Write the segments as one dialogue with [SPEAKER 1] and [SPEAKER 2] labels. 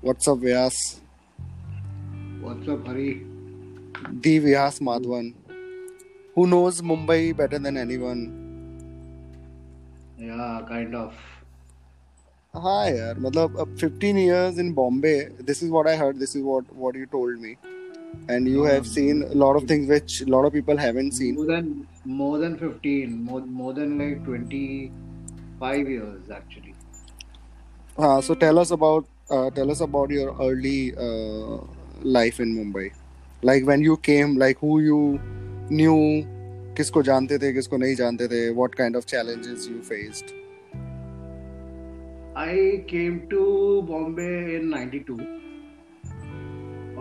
[SPEAKER 1] What's up, Vyas?
[SPEAKER 2] What's up, Hari?
[SPEAKER 1] The Vyas Madhavan. Who knows Mumbai better than anyone?
[SPEAKER 2] Yeah, kind of.
[SPEAKER 1] हाँ यार मतलब अब 15 years in Bombay this is what I heard this is what what you told me and you have seen a lot of things which a lot of people haven't seen
[SPEAKER 2] More than more than fifteen, more more than like twenty five years actually.
[SPEAKER 1] uh, so tell us about uh, tell us about your early uh, life in Mumbai like when you came like who you knew किसको जानते थे किसको नहीं जानते थे what kind of challenges you faced
[SPEAKER 2] I came to Bombay in '92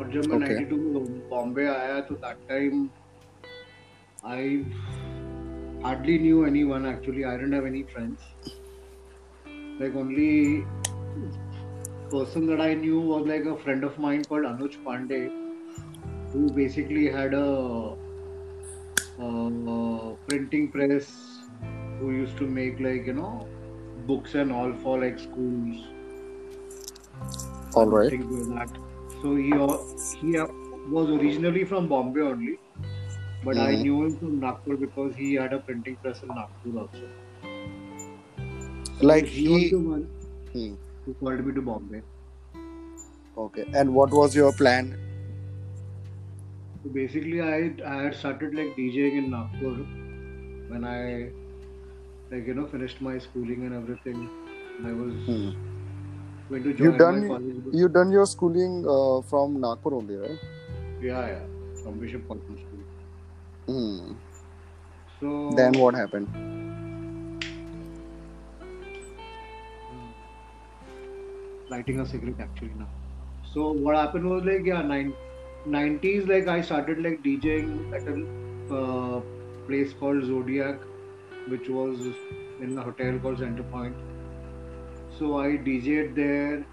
[SPEAKER 2] और जब मैं. '92 में बॉम्बे आया तो that time I hardly knew anyone actually. I didn't have any friends. Like only person that I knew was like a friend of mine called Anuj Pandey, who basically had a, uh printing press, who used to make like you know books and all for like schools
[SPEAKER 1] all right
[SPEAKER 2] things like that. So he he was originally from Bombay only, but I
[SPEAKER 1] Mhm.
[SPEAKER 2] knew him from Nagpur because he had a printing press in Nagpur also.
[SPEAKER 1] like
[SPEAKER 2] he was the one
[SPEAKER 1] Hmm.
[SPEAKER 2] who called me to Bombay.
[SPEAKER 1] okay and what was your plan
[SPEAKER 2] So basically, I I had started like DJing in Nagpur when I like you know finished my schooling and everything. I was
[SPEAKER 1] Hmm.
[SPEAKER 2] Going to
[SPEAKER 1] You
[SPEAKER 2] join
[SPEAKER 1] done-
[SPEAKER 2] my college.
[SPEAKER 1] You done your schooling uh, from Nagpur only, right?
[SPEAKER 2] Yeah, yeah, from Bishop Cotton School.
[SPEAKER 1] Hmm.
[SPEAKER 2] So
[SPEAKER 1] Then what happened?
[SPEAKER 2] lighting a cigarette actually now. So what happened was like yeah, nine, 90s like I started like DJing at a uh, place called Zodiac, which was in a hotel called Center Point. So I DJed there,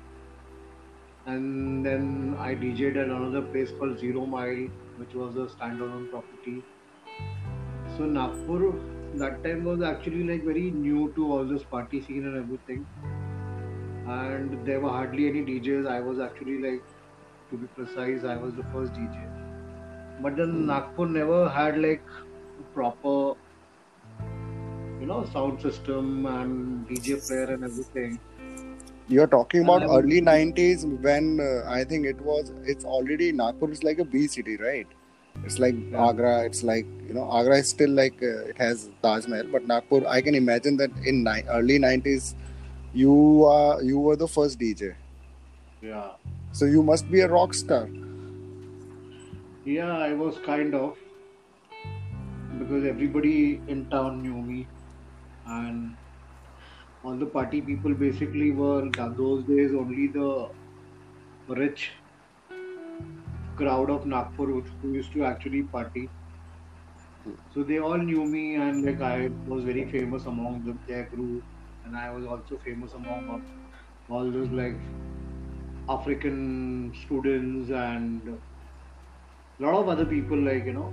[SPEAKER 2] and then I DJed at another place called Zero Mile, which was a standalone property. So Nagpur that time was actually like very new to all this party scene and everything and there were hardly any DJs. I was actually like, to be precise, I was the first DJ. But then hmm. Nagpur never had like proper, you know, sound system and DJ player and everything.
[SPEAKER 1] You're talking about early 90s when uh, I think it was, it's already Nagpur is like a B city, right? It's like
[SPEAKER 2] Yeah.
[SPEAKER 1] Agra, it's like, you know, Agra is still like, uh, it has Taj Mahal, but Nagpur, I can imagine that in ni- early 90s, you uh, you were the first DJ.
[SPEAKER 2] Yeah,
[SPEAKER 1] So you must be a rock star.
[SPEAKER 2] yeah, I was kind of because everybody in town knew me, and all the party people basically were th- those days only the rich crowd of Nagpur who used to actually party. So they all knew me, and like I was very famous among the, their group, and I was also famous among all those like African students and a lot of other people, like you know.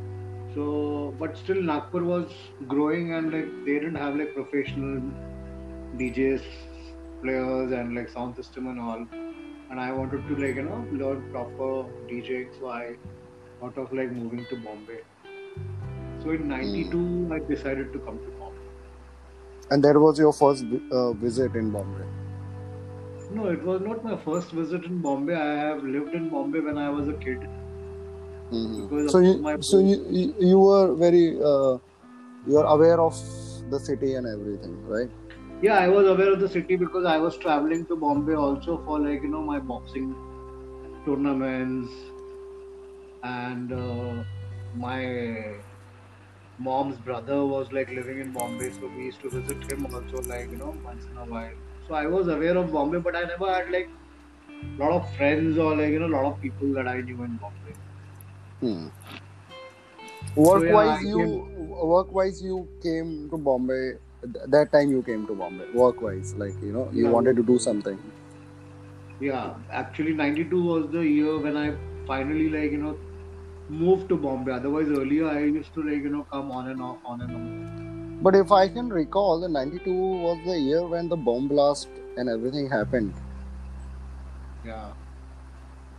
[SPEAKER 2] So, but still, Nagpur was growing, and like they didn't have like professional DJs, players, and like sound system and all. And I wanted to like you know learn proper DJing, so I thought of like moving to Bombay. So in '92, I decided to come to Bombay.
[SPEAKER 1] And that was your first uh, visit in Bombay.
[SPEAKER 2] No, it was not my first visit in Bombay. I have lived in Bombay when I was a kid.
[SPEAKER 1] Mhm. So you,
[SPEAKER 2] my
[SPEAKER 1] so you, you you were very uh, you are aware of the city and everything, right?
[SPEAKER 2] Yeah, I was aware of the city because I was traveling to Bombay also for like you know my boxing tournaments, and uh, my mom's brother was like living in Bombay, so we used to visit him also like you know once in a while. So I was aware of Bombay, but I never had like a lot of friends or like you know a lot of people that I knew in Bombay.
[SPEAKER 1] Hmm. Work wise,
[SPEAKER 2] I
[SPEAKER 1] you work wise you came to Bombay. Th- That time you came to Bombay. Work wise, like you know, you
[SPEAKER 2] Yeah.
[SPEAKER 1] wanted to do something.
[SPEAKER 2] Yeah, actually, 92 was the year when I finally, like, you know, moved to Bombay. Otherwise, earlier I used to like you know come on and off, on and off.
[SPEAKER 1] But if I can recall, the '92 was the year when the bomb blast and everything happened.
[SPEAKER 2] Yeah.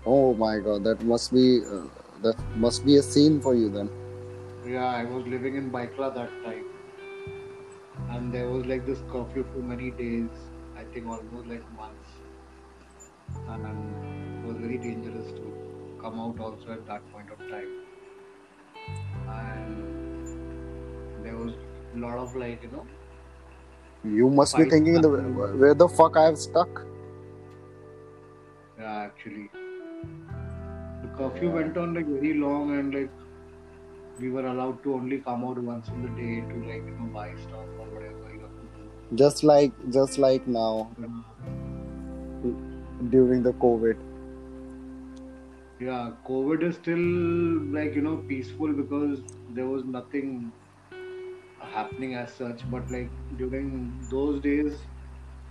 [SPEAKER 1] Oh my God, that must be uh, that must be a scene for you then.
[SPEAKER 2] Yeah, I was living in Byculla that time, and there was like this curfew for many days. I think almost like months, and it was very dangerous to come out also at that point of time. And there was a lot of like you know
[SPEAKER 1] You must be thinking the where the fuck I have stuck.
[SPEAKER 2] Yeah, actually, the curfew went on like very long, and like we were allowed to only come out once in the day to like you know buy stuff or whatever you to
[SPEAKER 1] Just like just like now during the COVID.
[SPEAKER 2] Yeah, COVID is still like you know peaceful because there was nothing happening as such. But like during those days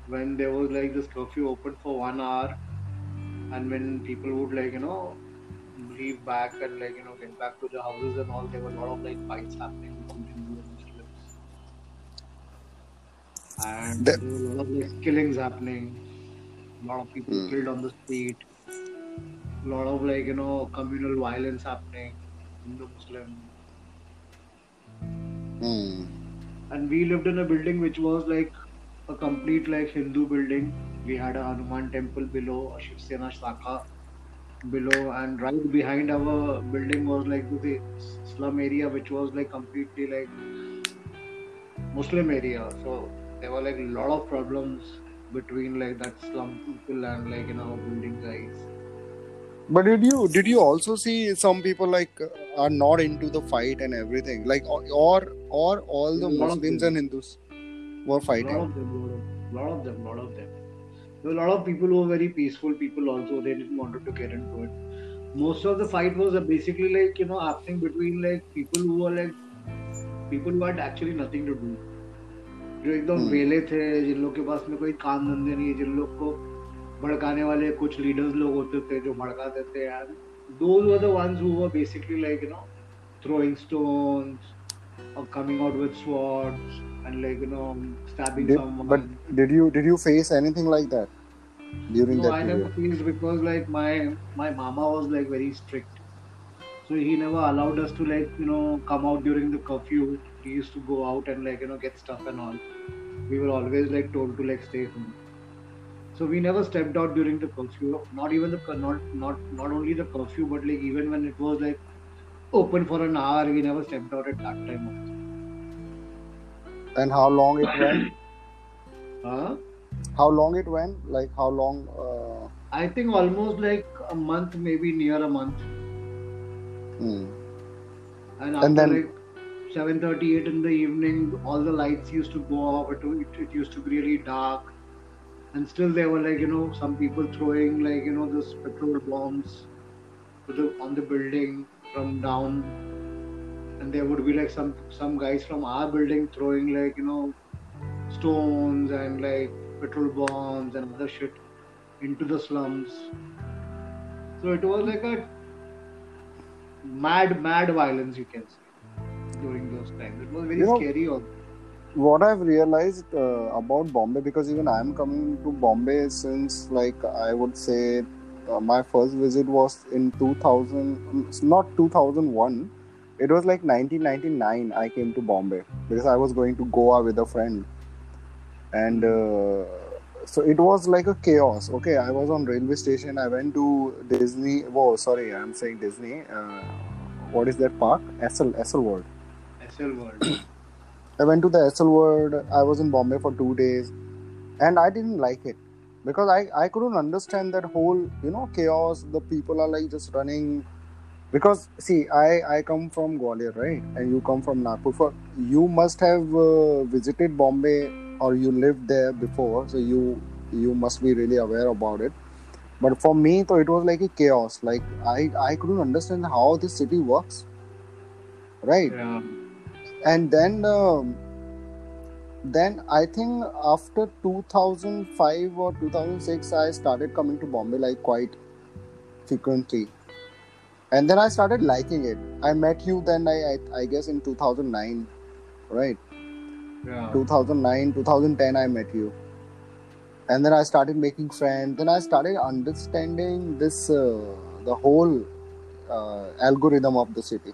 [SPEAKER 2] when there was like this curfew open for one hour, and when people would like you know leave back and like you know get back to the houses and all, there were a lot of like fights happening between Hindu and Muslims, and
[SPEAKER 1] The-
[SPEAKER 2] there were a lot of like killings happening. A lot of people
[SPEAKER 1] Hmm.
[SPEAKER 2] killed on the street. A lot of like you know communal violence happening, Hindu Muslim.
[SPEAKER 1] Hmm.
[SPEAKER 2] And we lived in a building which was like a complete like Hindu building. We had a Hanuman temple below, a Shiv Sena Shakha below, and right behind our building was like the slum area, which was like completely like Muslim area. So there were like a lot of problems between like that slum people and like you know building guys.
[SPEAKER 1] But did you did you also see some people like uh, are not into the fight and everything like or or, all the
[SPEAKER 2] A lot of
[SPEAKER 1] Muslims and Hindus were fighting lot
[SPEAKER 2] of them, lot of them, lot of them. There were a lot of people who were very peaceful people also. They didn't wanted to get into it. Most of the fight was basically like you know happening between like people who were like people who had actually nothing to do. जो एकदम
[SPEAKER 1] Hmm.
[SPEAKER 2] वेले थे जिन लोग के पास में कोई काम धंधे नहीं है जिन लोग को भड़काने वाले कुछ लीडर्स लोग होते थे जो भड़काते थे यार those were the ones who were basically like you know throwing stones or coming out with swords and like you know stabbing
[SPEAKER 1] Did,
[SPEAKER 2] someone
[SPEAKER 1] but did you did you face anything like that During
[SPEAKER 2] no
[SPEAKER 1] that
[SPEAKER 2] i never
[SPEAKER 1] period?
[SPEAKER 2] faced because like my my mama was like very strict so he never allowed us to like you know come out during the curfew he used to go out and like you know get stuff and all we were always like told to like stay home so we never stepped out during the curfew not even the cur- not not not only the curfew but like even when it was like open for an hour we never stepped out at that time also.
[SPEAKER 1] And how long it went?
[SPEAKER 2] huh?
[SPEAKER 1] How long it went? Like how long? Uh,
[SPEAKER 2] i think almost like a month maybe near a month
[SPEAKER 1] hmm.
[SPEAKER 2] and after
[SPEAKER 1] And then-
[SPEAKER 2] like 7.38 in the evening all the lights used to go off it, it, it used to be really dark and still there were like you know some people throwing like you know those petrol bombs to the, on the building from down and there would be like some some guys from our building throwing like you know stones and like petrol bombs and other shit into the slums so it was like a mad mad violence you can say during those times it was very
[SPEAKER 1] You know-
[SPEAKER 2] scary also.
[SPEAKER 1] what I've realized uh, about Bombay, because even I'm coming to Bombay since like I would say uh, my first visit was in 2000, it's not 2001. It was like 1999. I came to Bombay because I was going to Goa with a friend, and uh, so it was like a chaos. Okay, I was on railway station. I went to Disney. Whoa, sorry, I'm saying Disney. Uh, what is that park? Essel, Essel World.
[SPEAKER 2] Essel World
[SPEAKER 1] I went to the Essel World. I was in Bombay for two days, and I didn't like it because I I couldn't understand that whole you know chaos. The people are like just running. Because see, I I come from Gwalior, right, and you come from Nagpur. For you must have uh, visited Bombay or you lived there before, so you you must be really aware about it. But for me, so it was like a chaos. Like I I couldn't understand how this city works, right?
[SPEAKER 2] yeah
[SPEAKER 1] and then um, then i think after 2005 or 2006 i started coming to bombay like quite frequently and then I started liking it. I met you then. I I, I guess in 2009, right?
[SPEAKER 2] Yeah.
[SPEAKER 1] 2009, 2010. I met you, and then I started making friends. Then I started understanding this uh, the whole uh, algorithm of the city,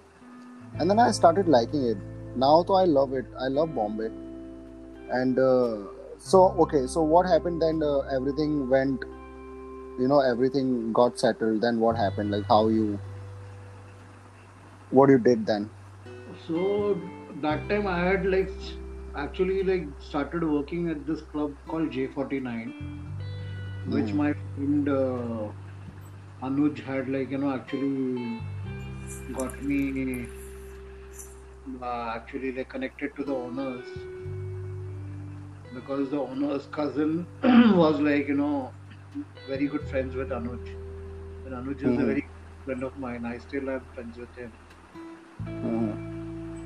[SPEAKER 1] and then I started liking it. Now, though, I love it. I love Bombay, and uh, so okay. So what happened then? Uh, everything went. You know, everything got settled. Then what happened? Like how you what you did then
[SPEAKER 2] So that time I had like actually like started working at this club called J49, which
[SPEAKER 1] Hmm.
[SPEAKER 2] my friend uh, Anuj had like you know actually got me uh, actually like connected to the owners because the owner's cousin was like you know very good friends with Anuj and Anuj is a
[SPEAKER 1] Mhm.
[SPEAKER 2] very good friend of mine. I still have friends with him.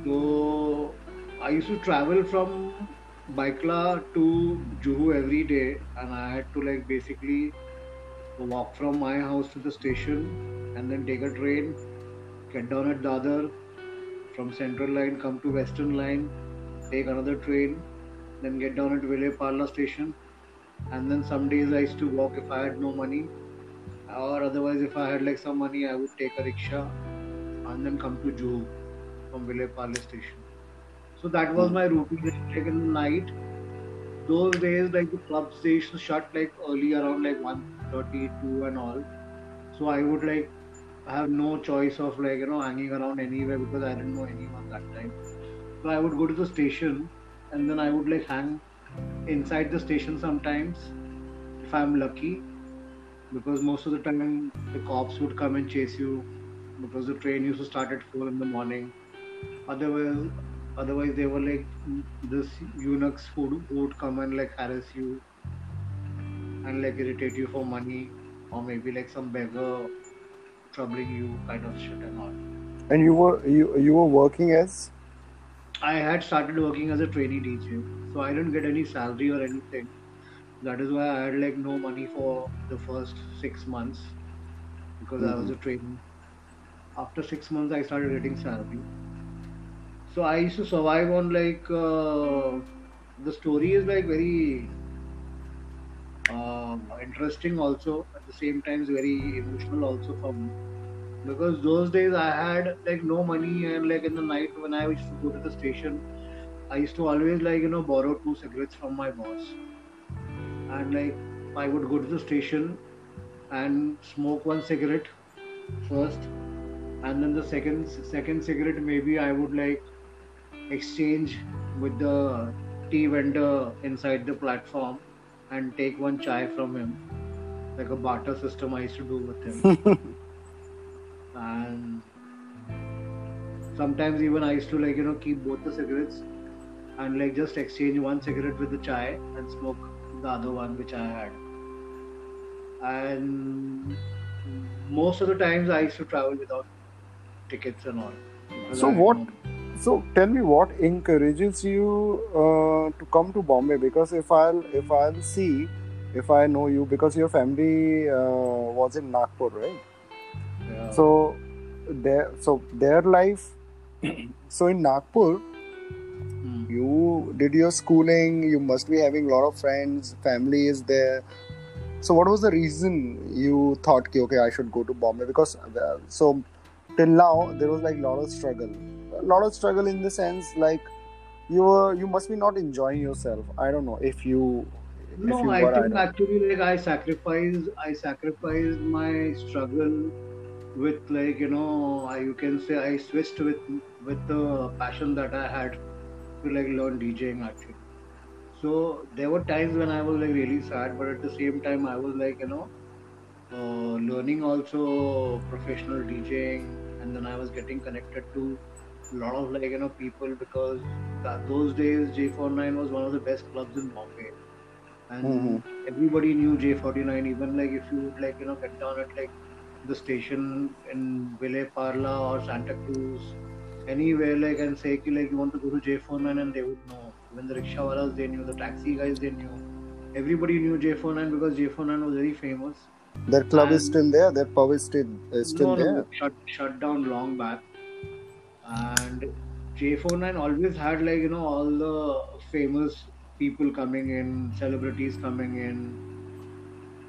[SPEAKER 2] So I used to travel from Byculla to Juhu every day, and I had to like basically walk from my house to the station and then take a train, get down at Dadar, from Central Line come to Western Line, take another train, then get down at Vile Parle station, and then some days I used to walk if I had no money, or otherwise if I had like some money I would take a rickshaw and then come to Juhu from Vile Parle station. So that was my routine. Like in the night, those days like the used to shut like early around like 1.30, 2 and all. So I would like have no choice of like you know hanging around anywhere because I didn't know anyone that time. So I would go to the station and then I would like hang inside the station sometimes if I'm lucky because most of the time the cops would come and chase you because the train used to start at 4 in the morning. Otherwise otherwise they were like this eunuchs who would, come and like harass you and like irritate you for money or maybe like some beggar troubling you kind of shit and all.
[SPEAKER 1] And you were you you were working as?
[SPEAKER 2] I had started working as a trainee dj so i didn't get any salary or anything. That is why i had like no money for the first six months because i was a mm-hmm. trainee after six months i started getting salary so i used to survive on like uh, the story is like very uh, interesting also. At the same time is very emotional also for me. Because those days i had like no money and like in the night when i used to go to the station i used to always like you know borrow two cigarettes from my boss. And like i would go to the station and smoke one cigarette first and then the second second cigarette maybe i would like exchange with the tea vendor inside the platform and take one chai from him like a barter system i used to do with him. And sometimes even i used to like you know keep both the cigarettes and like just exchange one cigarette with the chai and smoke the other one which i had. And most of the times i used to travel without tickets and all.
[SPEAKER 1] So
[SPEAKER 2] I
[SPEAKER 1] what- so tell me what encourages you uh, to come to bombay? Because if i'll if i'll see if i know you because your family uh, was in nagpur right?
[SPEAKER 2] Yeah.
[SPEAKER 1] so their so their life so in nagpur
[SPEAKER 2] Hmm.
[SPEAKER 1] you did your schooling you must be having a lot of friends family is there. So what was the reason you thought okay i should go to bombay? Because uh, so till now there was like a lot of struggle. A lot of struggle in the sense like you were you must be not enjoying yourself. I don't know if you if
[SPEAKER 2] No,
[SPEAKER 1] you
[SPEAKER 2] I
[SPEAKER 1] were,
[SPEAKER 2] think
[SPEAKER 1] don't-
[SPEAKER 2] actually like I sacrificed I sacrificed my struggle with like you know I, you can say I switched with with the passion that I had to like learn DJing actually. So there were times when I was like really sad, but at the same time I was like you know uh, learning also professional DJing, and then I was getting connected to a lot of like you know people because that, those days J49 was one of the best clubs in Bombay and
[SPEAKER 1] Mhm.
[SPEAKER 2] everybody knew J49. Even like if you would like you know get down at like the station in Vile Parle or Santa Cruz, anywhere like and say ki, like you want to go to J49 and they would know. Even the rickshaw walas they knew, the taxi guys they knew. Everybody knew J49 because J49 was very famous.
[SPEAKER 1] Their club is still there. Their pub is still is still
[SPEAKER 2] no,
[SPEAKER 1] there.
[SPEAKER 2] no, shut shut down long back. And J49 always had like you know all the famous people coming in, celebrities coming in,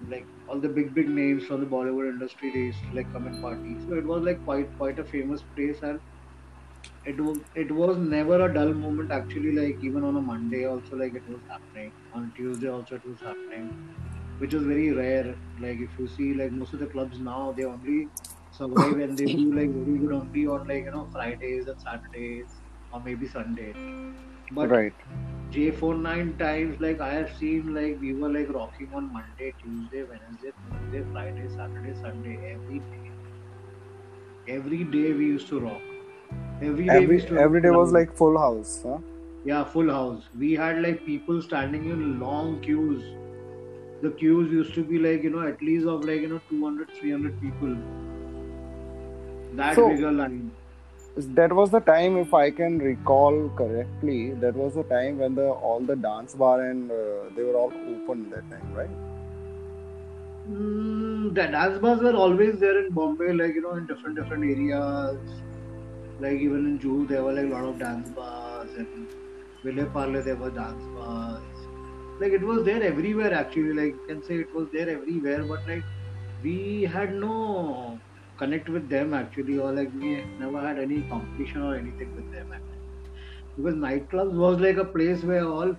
[SPEAKER 2] like all the big big names from the Bollywood industry. They used to like come and party. So it was like quite quite a famous place, and it was it was never a dull moment. Actually, like even on a Monday also like it was happening. On Tuesday also it was happening which is very rare. Like if you see like most of the clubs now, they only survive and they do like very good only on like you know Fridays and Saturdays or maybe Sunday. But
[SPEAKER 1] Right.
[SPEAKER 2] J49 times like I have seen like we were like rocking on Monday, Tuesday, Wednesday, Thursday, Friday, Saturday, Sunday every day. Every day we used to rock. Every day
[SPEAKER 1] Every every day was like full house. Huh?
[SPEAKER 2] Yeah, full house. We had like people standing in long queues. The queues used to be like, you know, at least of like, you know, 200, 300 people. That
[SPEAKER 1] So-
[SPEAKER 2] bigger line.
[SPEAKER 1] That was the time, if I can recall correctly, that was the time when the all the dance bar and uh, they were all open that time, right?
[SPEAKER 2] Mm, the dance bars were always there in Bombay, like, you know, in different, different areas. Like even in Juhu, there were like a lot of dance bars and Vile Parle, there were dance bars. Like it was there everywhere actually. Like you can say it was there everywhere, but like we had no connect with them actually, or like we never had any competition or anything with them actually. Because nightclubs was like a place where all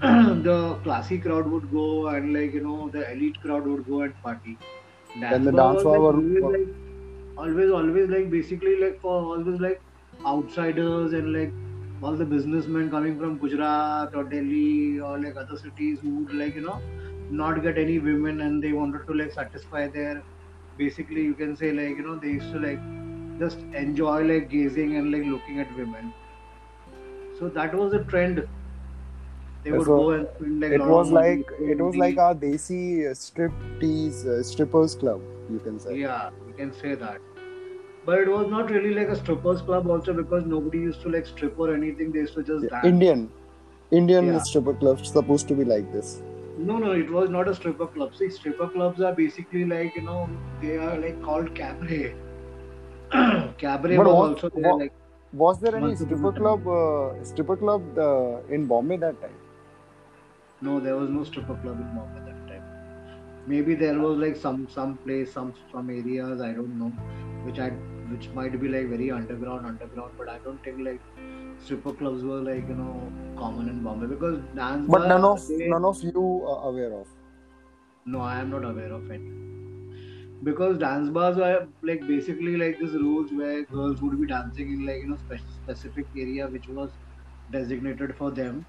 [SPEAKER 2] the classy crowd would go and like you know the elite crowd would go and party.
[SPEAKER 1] Then the
[SPEAKER 2] bar
[SPEAKER 1] dance
[SPEAKER 2] was,
[SPEAKER 1] bar
[SPEAKER 2] like, always, like, always always like basically like for always like outsiders and like all the businessmen coming from Gujarat or Delhi or like other cities who would like you know not get any women and they wanted to like satisfy their basically you can say like you know they used to like just enjoy like gazing and like looking at women so that was the trend they would
[SPEAKER 1] So,
[SPEAKER 2] go and spend like
[SPEAKER 1] It was like it was like our desi strip tease uh, strippers club, you can say.
[SPEAKER 2] Yeah, you can say that. But it was not really like a strippers club also because nobody used to like strip or anything. They used to just dance.
[SPEAKER 1] Indian, Indian
[SPEAKER 2] Yeah.
[SPEAKER 1] stripper clubs supposed to be like this.
[SPEAKER 2] No, no, it was not a stripper club. See, stripper clubs are basically like you know they are like called cabaret. cabaret
[SPEAKER 1] But
[SPEAKER 2] was
[SPEAKER 1] what-
[SPEAKER 2] also there. Like
[SPEAKER 1] Was there any
[SPEAKER 2] Once upon a
[SPEAKER 1] stripper club, uh, stripper club uh, in Bombay that time?
[SPEAKER 2] no, there was no stripper club in Bombay that time. Maybe there was like some some place, some some areas I don't know, which I which might be like very underground, underground. But I don't think like stripper clubs were like you know common in Bombay because dance.
[SPEAKER 1] But none
[SPEAKER 2] bars,
[SPEAKER 1] of
[SPEAKER 2] they-
[SPEAKER 1] none of you are aware of.
[SPEAKER 2] No, I am not aware of any. Because dance bars are like basically like these rules where girls would be dancing in like you know spe- specific area which was designated for them,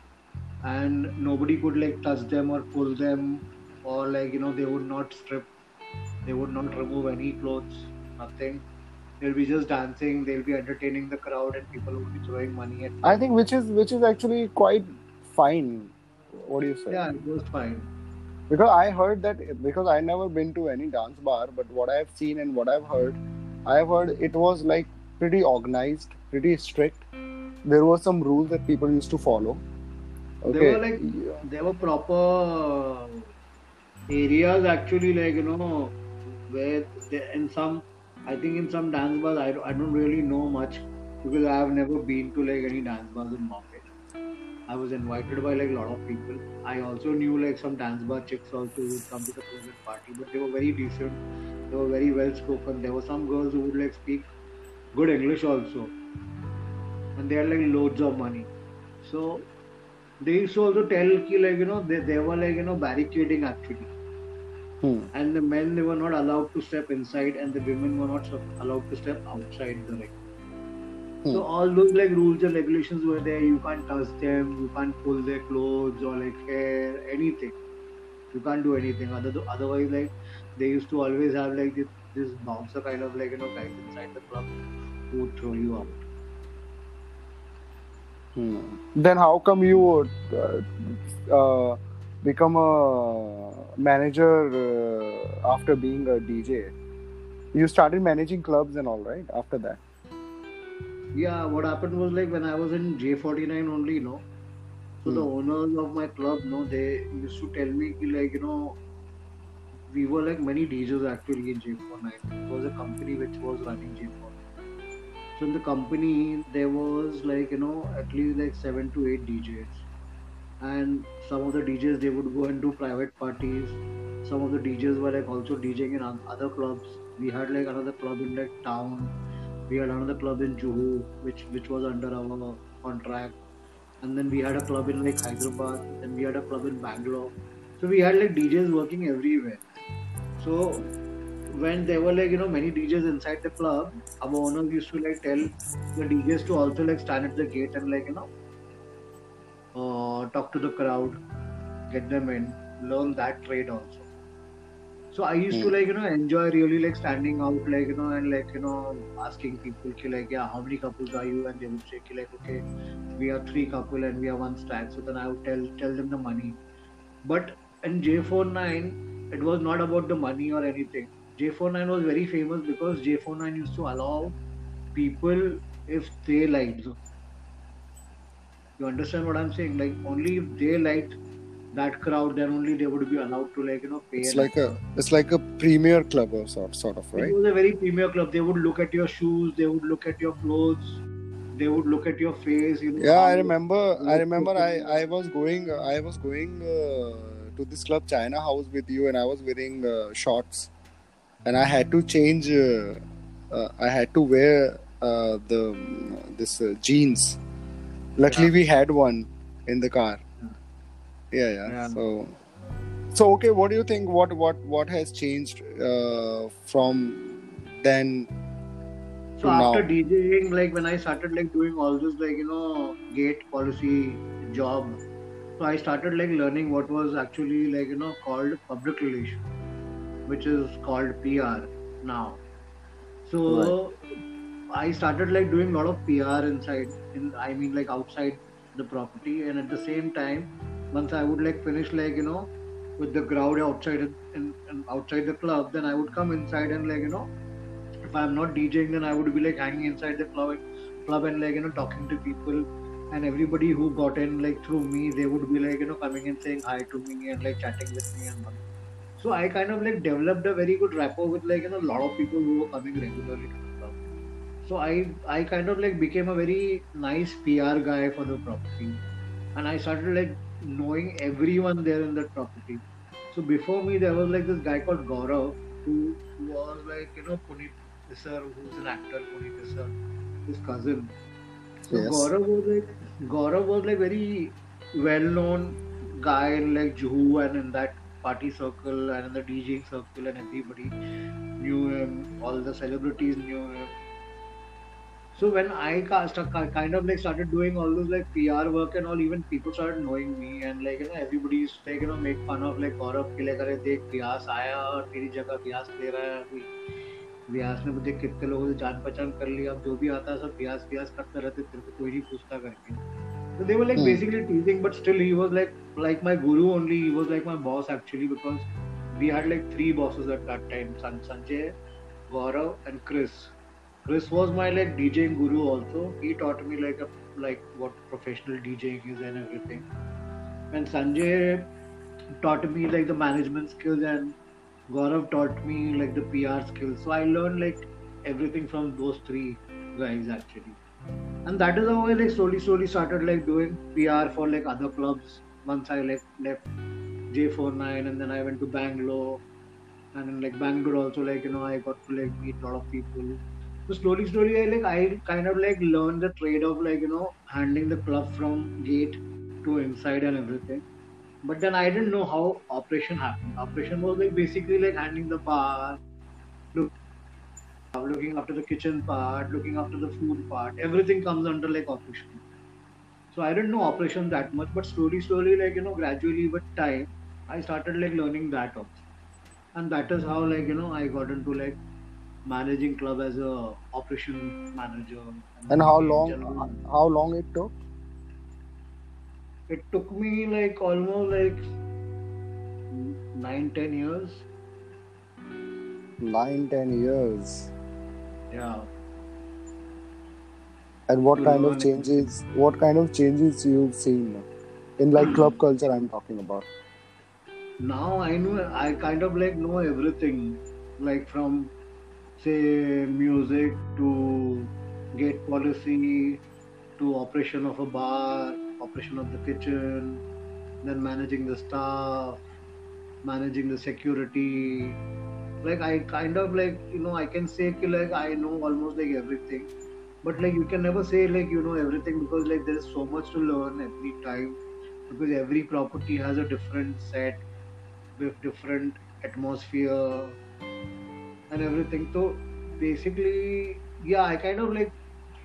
[SPEAKER 2] and nobody could like touch them or pull them, or like you know they would not strip, they would not remove any clothes, nothing. They'll be just dancing. They'll be entertaining the crowd, and people will be throwing money at. them.
[SPEAKER 1] I think which is which is actually quite fine. What do you say?
[SPEAKER 2] Yeah, it was fine.
[SPEAKER 1] Because I heard that because I never been to any dance bar, but what I've seen and what I've heard, I've heard it was like pretty organized, pretty strict. There were some rules that people used to follow.
[SPEAKER 2] They
[SPEAKER 1] Okay.
[SPEAKER 2] were like there were proper areas actually like you know where there in some I think in some dance bars I I don't really know much because I have never been to like any dance bars in Bombay. I was invited by like a lot of people. I also knew like some dance bar chicks also who would come to the closing party, but they were very decent. They were very well spoken. There were some girls who would like speak good English also, and they had like loads of money. So they used to also tell ki like you know they, they were like you know barricading actually
[SPEAKER 1] Hmm.
[SPEAKER 2] and the men they were not allowed to step inside and the women were not allowed to step outside the ring
[SPEAKER 1] Hmm.
[SPEAKER 2] so all those like rules and regulations were there you can't touch them you can't pull their clothes or like hair anything you can't do anything other otherwise like they used to always have like this, this bouncer kind of like you know guys inside the club who would throw you out
[SPEAKER 1] Hmm. Then how come you would uh, uh, become a manager uh, after being a DJ? You started managing clubs and all, right? After that.
[SPEAKER 2] Yeah, what happened was like when I was in J49 only, you know. So the
[SPEAKER 1] Hmm.
[SPEAKER 2] owners of my club, know they used to tell me like you know, we were like many DJs actually in J49. It was a company which was running J49. So in the company there was like you know at least like seven to eight DJs, and some of the DJs they would go and do private parties. Some of the DJs were like also DJing in other clubs. We had like another club in like town. We had another club in Juhu, which which was under our contract, and then we had a club in like Hyderabad, and we had a club in Bangalore. So we had like DJs working everywhere. So when there were like you know many DJs inside the club, our owners used to like tell the DJs to also like stand at the gate and like you know uh, talk to the crowd, get them in, learn that trade also. So I used to
[SPEAKER 1] Hmm.
[SPEAKER 2] like you know enjoy really like standing out like you know and like you know asking people ki, like yeah how many couples are you? And they would say ki, like okay we are three couple and we are one stack. So then I would tell tell them the money. But in J49 it was not about the money or anything. J49 was very famous because J49 used to allow people if they liked you understand what I'm saying like only if they liked that crowd then only they would be allowed to like you know pay
[SPEAKER 1] It's like a it's like a premier club or sort sort of right.
[SPEAKER 2] It was a very premier club. They would look at your shoes, they would look at your clothes, they would look at your face. You know,
[SPEAKER 1] Yeah, I remember. I remember. I. I was going. I was going uh, to this club China House with you, and I was wearing uh, shorts, and I had to change. Uh, uh, I had to wear uh, the this uh, jeans. Luckily,
[SPEAKER 2] Yeah.
[SPEAKER 1] we had one in the car. Yeah, yeah.
[SPEAKER 2] Yeah.
[SPEAKER 1] So, so okay. What do you think? What what what has changed uh, from then
[SPEAKER 2] So after
[SPEAKER 1] now?
[SPEAKER 2] DJing, like when I started like doing all this like you know gate policy job, so I started like learning what was actually like you know called public relation, which is called PR now. So I started like doing a lot of PR inside, in I mean like outside the property, and at the same time, once I would like finish like you know with the crowd outside in outside the club, then I would come inside and like you know if I'm not DJing, then I would be like hanging inside the club, club and like you know talking to people, and everybody who got in like through me, they would be like you know coming and saying hi to me and like chatting with me and. So I kind of like developed a very good rapport with like you know a lot of people who were coming regularly. So I I kind of like became a very nice PR guy for the property, and I started like knowing everyone there in that property. So before me there was like this guy called Gaurav who who was like you know Puneet Sir, who's an actor, Puneet Sir, his cousin. So
[SPEAKER 1] Yes.
[SPEAKER 2] Gaurav was like Gaurav was like very well known guy in like Juhu and in that party circle and in the DJing circle and everybody knew him. All the celebrities knew him. So when I ca- sta- ki- kind of like started doing all this like PR work and all, even people started knowing me and like you know everybody used to like you know make fun of like Gaurav कि like अरे देख व्यास आया और तेरी जगह व्यास ले रहा है अभी व्यास ने मुझे कितने लोगों से जान पहचान कर लिया अब जो भी आता है सब व्यास व्यास करते रहते तेरे को कोई नहीं पूछता करके so they were like
[SPEAKER 1] Hmm.
[SPEAKER 2] basically teasing but still he was like like my guru only he was like my boss actually because we had like three bosses at that time San- Sanjay Gaurav and Chris was my like DJing guru also he taught me like a like what professional DJing is and everything and Sanjay taught me like the management skills and Gaurav taught me like the PR skills. So I learned like everything from those three guys actually. And that is how I like slowly, slowly started like doing PR for like other clubs. Once I like left J49 and then I went to Bangalore. And in like Bangalore also like you know I got to like meet a lot of people. So slowly, slowly I like I kind of like learned the trade of like you know handling the club from gate to inside and everything. But then I didn't know how operation happened. Operation was like basically like handling the bar, look, looking after the kitchen part, looking after the food part. Everything comes under like operation. So I didn't know operation that much, but slowly, slowly, like you know, gradually with time, I started like learning that also. And that is how like you know I got into like managing club as a operation manager.
[SPEAKER 1] And how long?
[SPEAKER 2] general.
[SPEAKER 1] How long it took?
[SPEAKER 2] It took me like almost like nine, ten years.
[SPEAKER 1] Nine, ten years.
[SPEAKER 2] Yeah.
[SPEAKER 1] And what kind of changes? What kind of changes you've seen in like club culture? I'm talking about.
[SPEAKER 2] now I know I kind of like know everything, like from say music to gate policy to operation of a bar, operation of the kitchen, then managing the staff, managing the security. Like I kind of like you know I can say like I know almost like everything, but like you can never say like you know everything because like there's so much to learn every time. Because every property has a different set with different atmosphere and everything. So basically, yeah, I kind of like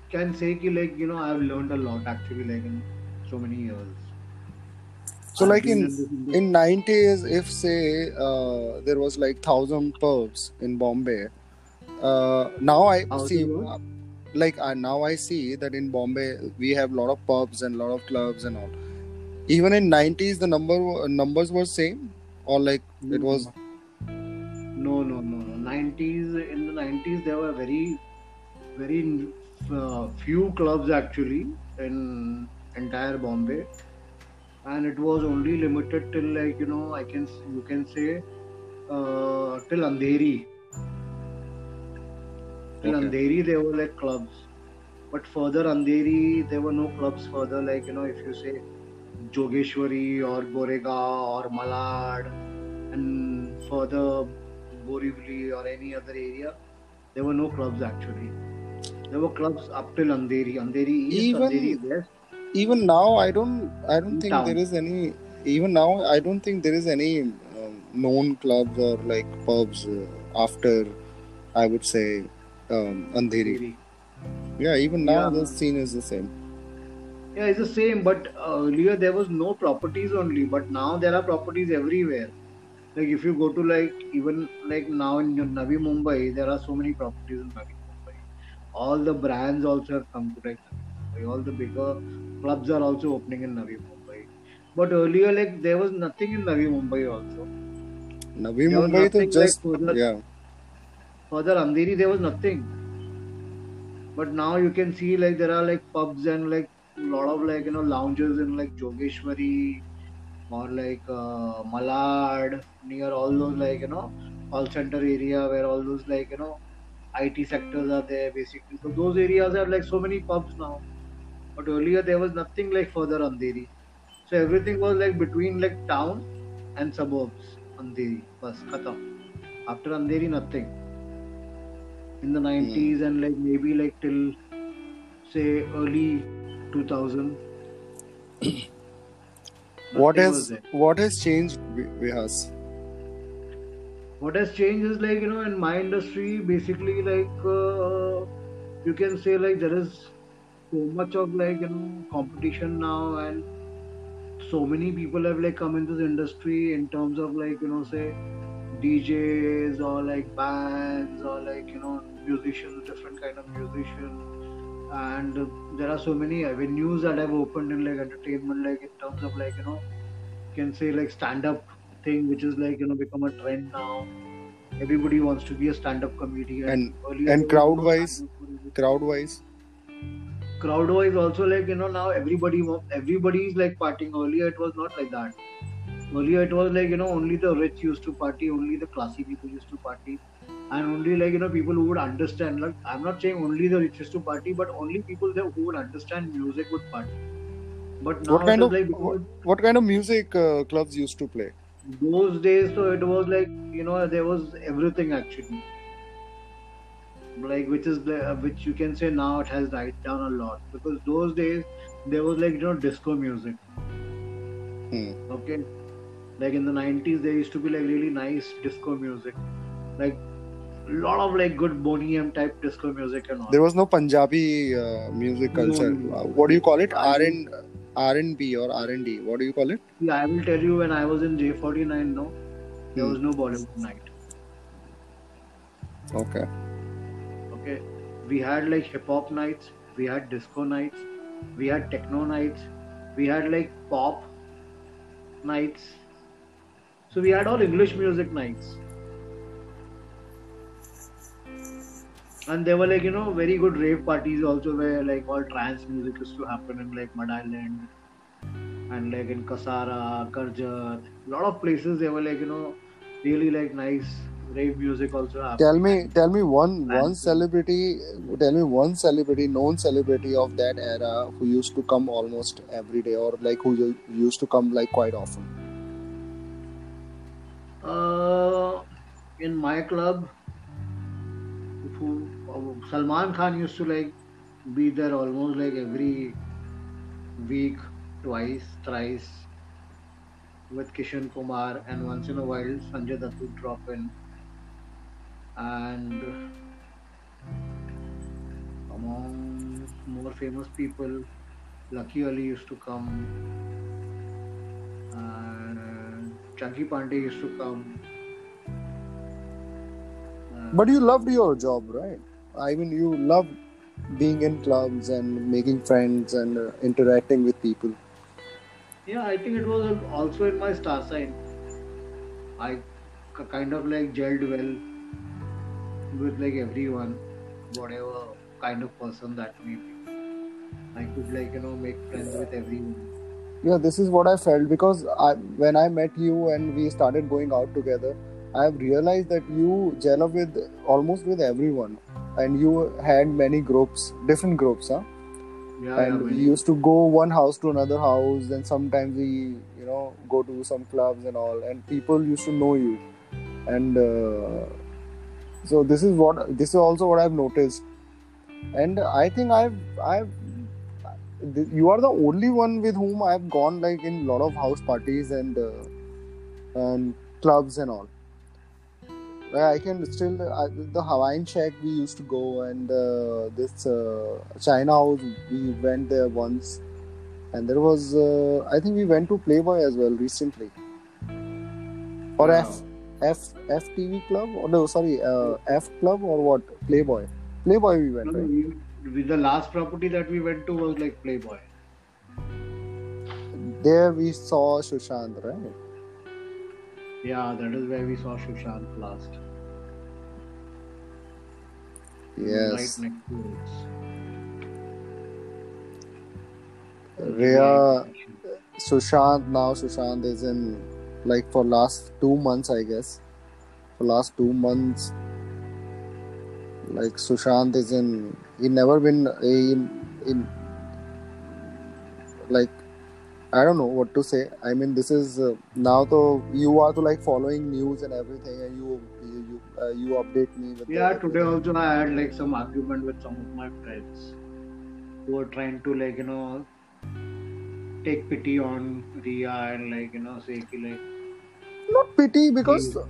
[SPEAKER 2] can say ki like you know I've learned a lot actually like in so many years.
[SPEAKER 1] So
[SPEAKER 2] I've
[SPEAKER 1] like in
[SPEAKER 2] in
[SPEAKER 1] in 90s, if say uh, there was like thousand pubs in Bombay, uh, now I
[SPEAKER 2] Thousand
[SPEAKER 1] see uh, like now I see that in Bombay we have a lot of pubs and a lot of clubs and all. Even in 90s, the number numbers were same or like it
[SPEAKER 2] No,
[SPEAKER 1] was
[SPEAKER 2] no, no, no, no. Nineties in the nineties there were very, very uh, few clubs actually in entire Bombay, and it was only limited till like you know I can you can say uh, till Andheri. Till
[SPEAKER 1] okay.
[SPEAKER 2] Andheri there were like clubs, but further Andheri there were no clubs further like you know if you say Jogeshwari or Goregaon or Malad and further Borivali or any other area, there were no clubs actually. There were clubs up till Andheri, Andheri East, Andheri
[SPEAKER 1] Even
[SPEAKER 2] West,
[SPEAKER 1] even now I don't I don't think there
[SPEAKER 2] town.
[SPEAKER 1] is any even now I don't think there is any um, known clubs or like pubs uh, after I would say um, Andheri.
[SPEAKER 2] Andheri.
[SPEAKER 1] Yeah, even now
[SPEAKER 2] Yeah,
[SPEAKER 1] the scene is the same.
[SPEAKER 2] yeah, it's the same. But earlier there was no properties only, but now there are properties everywhere. Like if you go to like even like now in Navi Mumbai, there are so many properties in Navi Mumbai. All the brands also have come to like Navi Mumbai. All the bigger clubs are also opening in Navi Mumbai. But earlier, like there was nothing in Navi Mumbai also.
[SPEAKER 1] Navi
[SPEAKER 2] There
[SPEAKER 1] Mumbai to
[SPEAKER 2] like
[SPEAKER 1] just
[SPEAKER 2] further
[SPEAKER 1] yeah.
[SPEAKER 2] further Andheri. There was nothing. But now you can see like there are like pubs and like a lot of like you know lounges in like Jogeshwari or like uh, Malad near all those like you know call center area where all those like you know IT sectors are there basically. So those areas have like so many pubs now. But earlier there was nothing like further Andheri. So everything was like between like town and suburbs. Andheri, bas khatam. After Andheri, nothing. In the
[SPEAKER 1] Hmm.
[SPEAKER 2] 90s and like maybe like till say early 2000,
[SPEAKER 1] What has what has changed Vi- Vihas?
[SPEAKER 2] what has changed is like you know in my industry basically like uh, you can say like there is so much of like you know competition now and so many people have like come into the industry in terms of like you know say DJs or like bands or like you know musicians different kind of musicians and there are so many avenues that have opened in like entertainment like in terms of like you know you can say like stand up thing which is like you know become a trend now. Everybody wants to be a stand up comedian.
[SPEAKER 1] And
[SPEAKER 2] earlier
[SPEAKER 1] and crowd wise, crowd wise,
[SPEAKER 2] crowd wise also like you know now everybody everybody is like partying. Earlier it was not like that. Earlier it was like you know only the rich used to party only the classy people used to party and only like you know people who would understand like i'm not saying only the rich used to party but only people that who would understand music would party. But now
[SPEAKER 1] what kind of
[SPEAKER 2] like
[SPEAKER 1] what, what kind of music uh, clubs used to play?
[SPEAKER 2] those days so it was like you know there was everything actually. Like which is the which you can say now it has died down a lot. Because those days there was like you know disco music.
[SPEAKER 1] Hmm.
[SPEAKER 2] okay? Like in the 90s there used to be like really nice disco music. Like lot of like good Boney M type disco music and all
[SPEAKER 1] There was no Punjabi uh, music culture.
[SPEAKER 2] no,
[SPEAKER 1] Uh,
[SPEAKER 2] no.
[SPEAKER 1] what do you call it? R and R and B or R and D? What do you call it?
[SPEAKER 2] yeah, I will tell you when I was in J49 no there
[SPEAKER 1] Hmm.
[SPEAKER 2] was no Bollywood night
[SPEAKER 1] Okay.
[SPEAKER 2] okay we had like hip hop nights we had disco nights we had techno nights we had like pop nights so we had all english music nights and there were like you know very good rave parties also where like all trance music used to happen in like Madh Island and like in Kasara, Karjat, a lot of places they were like you know really like nice rave music also happened.
[SPEAKER 1] Tell me, tell me one
[SPEAKER 2] And-
[SPEAKER 1] one celebrity. Tell me one celebrity, known celebrity of that era who used to come almost every day, or like who used to come like quite often.
[SPEAKER 2] Uh, in my club, Salman Khan used to like be there almost like every week, twice, thrice, with Kishan Kumar, and once in a while Sanjay Dutt would drop in, and among more famous people, Lucky Ali used to come, and Chunky Pandey used to come.
[SPEAKER 1] But you loved your job, right? I mean, you loved being in clubs and making friends and uh, interacting with people.
[SPEAKER 2] Yeah, I think it was also in my star sign. i kind of like gelled well with like everyone, whatever kind of person that may be. I could like you know make friends with everyone.
[SPEAKER 1] Yeah, this is what I felt because I, when I met you and we started going out together, I have realized that you gel up with almost with everyone, and you had many groups, different groups, huh?
[SPEAKER 2] Yeah, yeah,
[SPEAKER 1] and we used to go one house to another house, and sometimes we, you know, go to some clubs and all, and people used to know you, and uh, so this is what this is also what I've noticed, and I think I've I've th- you are the only one with whom I've gone like in a lot of house parties and uh, and clubs and all. Like, I can still uh, the Hawaiian Shack we used to go and uh, this uh, China House we went there once, and there was uh, I think we went to Playboy as well recently, or
[SPEAKER 2] Wow.
[SPEAKER 1] F F F TV Club or no sorry uh, F Club or what Playboy Playboy we went
[SPEAKER 2] No,
[SPEAKER 1] right.
[SPEAKER 2] we, we, the last property that we went to was like Playboy.
[SPEAKER 1] There we saw Sushant right.
[SPEAKER 2] Yeah, that is where we saw Sushant last.
[SPEAKER 1] Yes.
[SPEAKER 2] Right next to it.
[SPEAKER 1] Rhea Sushant now Sushant is in like for last two months I guess. For last two months like Sushant is in he never been in, in like I don't know what to say. I mean this is uh, now though you are to like following news and everything and you you you, uh, you update me with
[SPEAKER 2] Yeah, today also I had like some argument with some of my friends who are trying to like you know take pity on Rhea and like you know say ki, like
[SPEAKER 1] not pity because uh,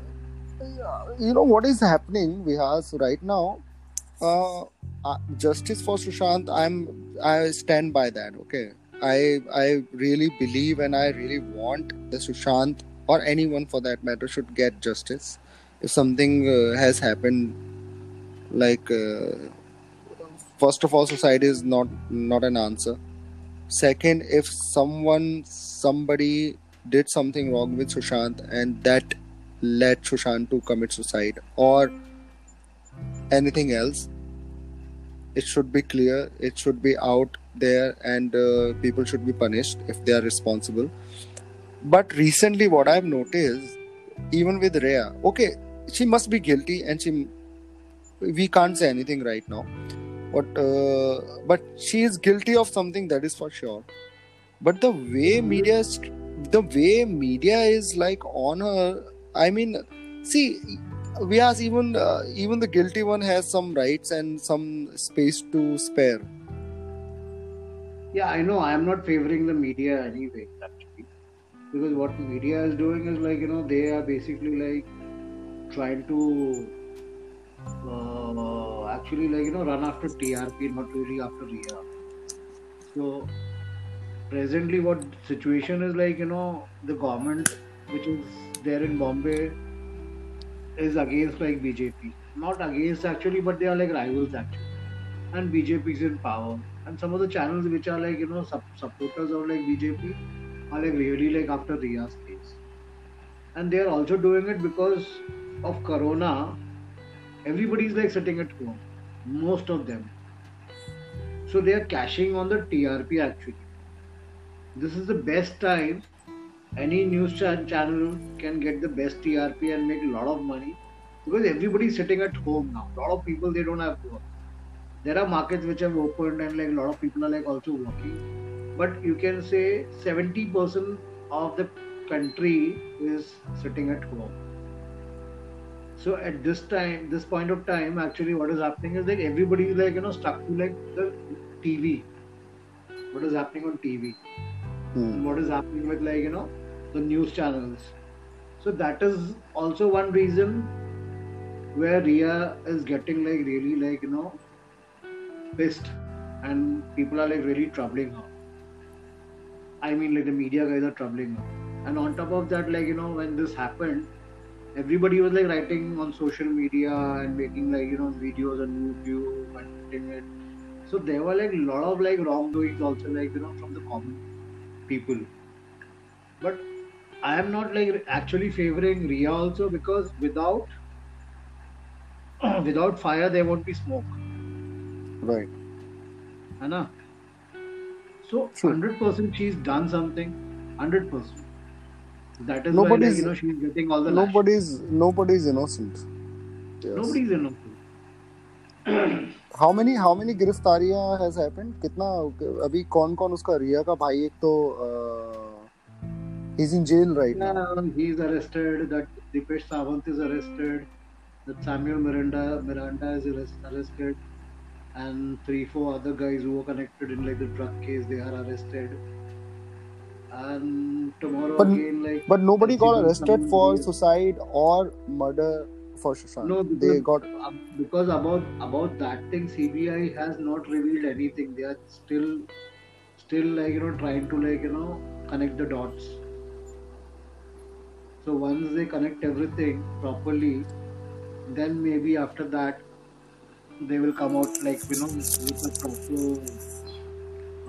[SPEAKER 1] you know what is happening Vihas right now uh, uh, justice for Sushant I'm I stand by that okay I I really believe and I really want the Sushant or anyone for that matter should get justice. If something uh, has happened like uh, first of all society is not not an answer. Second if someone somebody did something wrong with Sushant and that led Sushant to commit suicide or anything else it should be clear it should be out there and uh, people should be punished if they are responsible. But recently what i've noticed even with Rhea okay she must be guilty and she we can't say anything right now. But uh, but she is guilty of something that is for sure. But the way media is the way media is like on her i mean see we ask even uh, even the guilty one has some rights and some space to spare
[SPEAKER 2] yeah I know. I am not favoring the media anyway actually. Because what media is doing is like you know they are basically like trying to uh, actually like you know run after TRP not really after Rhea so presently what situation is like you know the government which is there in Bombay is against like BJP not against actually but they are like rivals actually. And BJP is in power and some of the channels which are like you know sup- supporters of like BJP are like really like after Rhea's case and they are also doing it because of Corona everybody's like sitting at home most of them so they are cashing on the TRP actually this is the best time any news cha- channel can get the best TRP and make a lot of money because everybody's sitting at home now. A lot of people they don't have work. There are markets which have opened and like a lot of people are like also working, but you can say 70% of the country is sitting at home. So at this time, this point of time, actually, what is happening is like everybody is like you know stuck to like the TV. What is happening on TV?
[SPEAKER 1] Hmm.
[SPEAKER 2] What is happening with like you know the news channels? So that is also one reason where Rhea is getting like really like you know pissed, and people are like really troubling her. I mean, like the media guys are troubling her. And on top of that, like you know, when this happened, everybody was like writing on social media and making like you know videos on YouTube and it. So there were like a lot of like wrongdoings also like you know from the common people. But I am not like actually favoring Rhea also because without without fire there won't be smoke.
[SPEAKER 1] Right.
[SPEAKER 2] है ना? So
[SPEAKER 1] True.
[SPEAKER 2] hundred percent she's done something. Hundred percent. That is why like, you know she's getting all the lash.
[SPEAKER 1] nobody's nobody's innocent. Yes.
[SPEAKER 2] Nobody's innocent.
[SPEAKER 1] How many how many गिरफ्तारियाँ has happened? कितना अभी कौन कौन उसका रिया का भाई एक तो uh, he's in jail right now.
[SPEAKER 2] He's arrested. That Dipesh Sawant is arrested. That Samuel Miranda Miranda is arrested, and three four other guys who were connected in like the drug case they are arrested. And tomorrow
[SPEAKER 1] But
[SPEAKER 2] again like
[SPEAKER 1] but nobody got arrested for suicide or murder for Shashank.
[SPEAKER 2] No,
[SPEAKER 1] they got
[SPEAKER 2] because about about that thing, CBI has not revealed anything. They are still, still like you know trying to like you know connect the dots. So once they connect everything properly, then maybe after that they will come out like you know with a proper.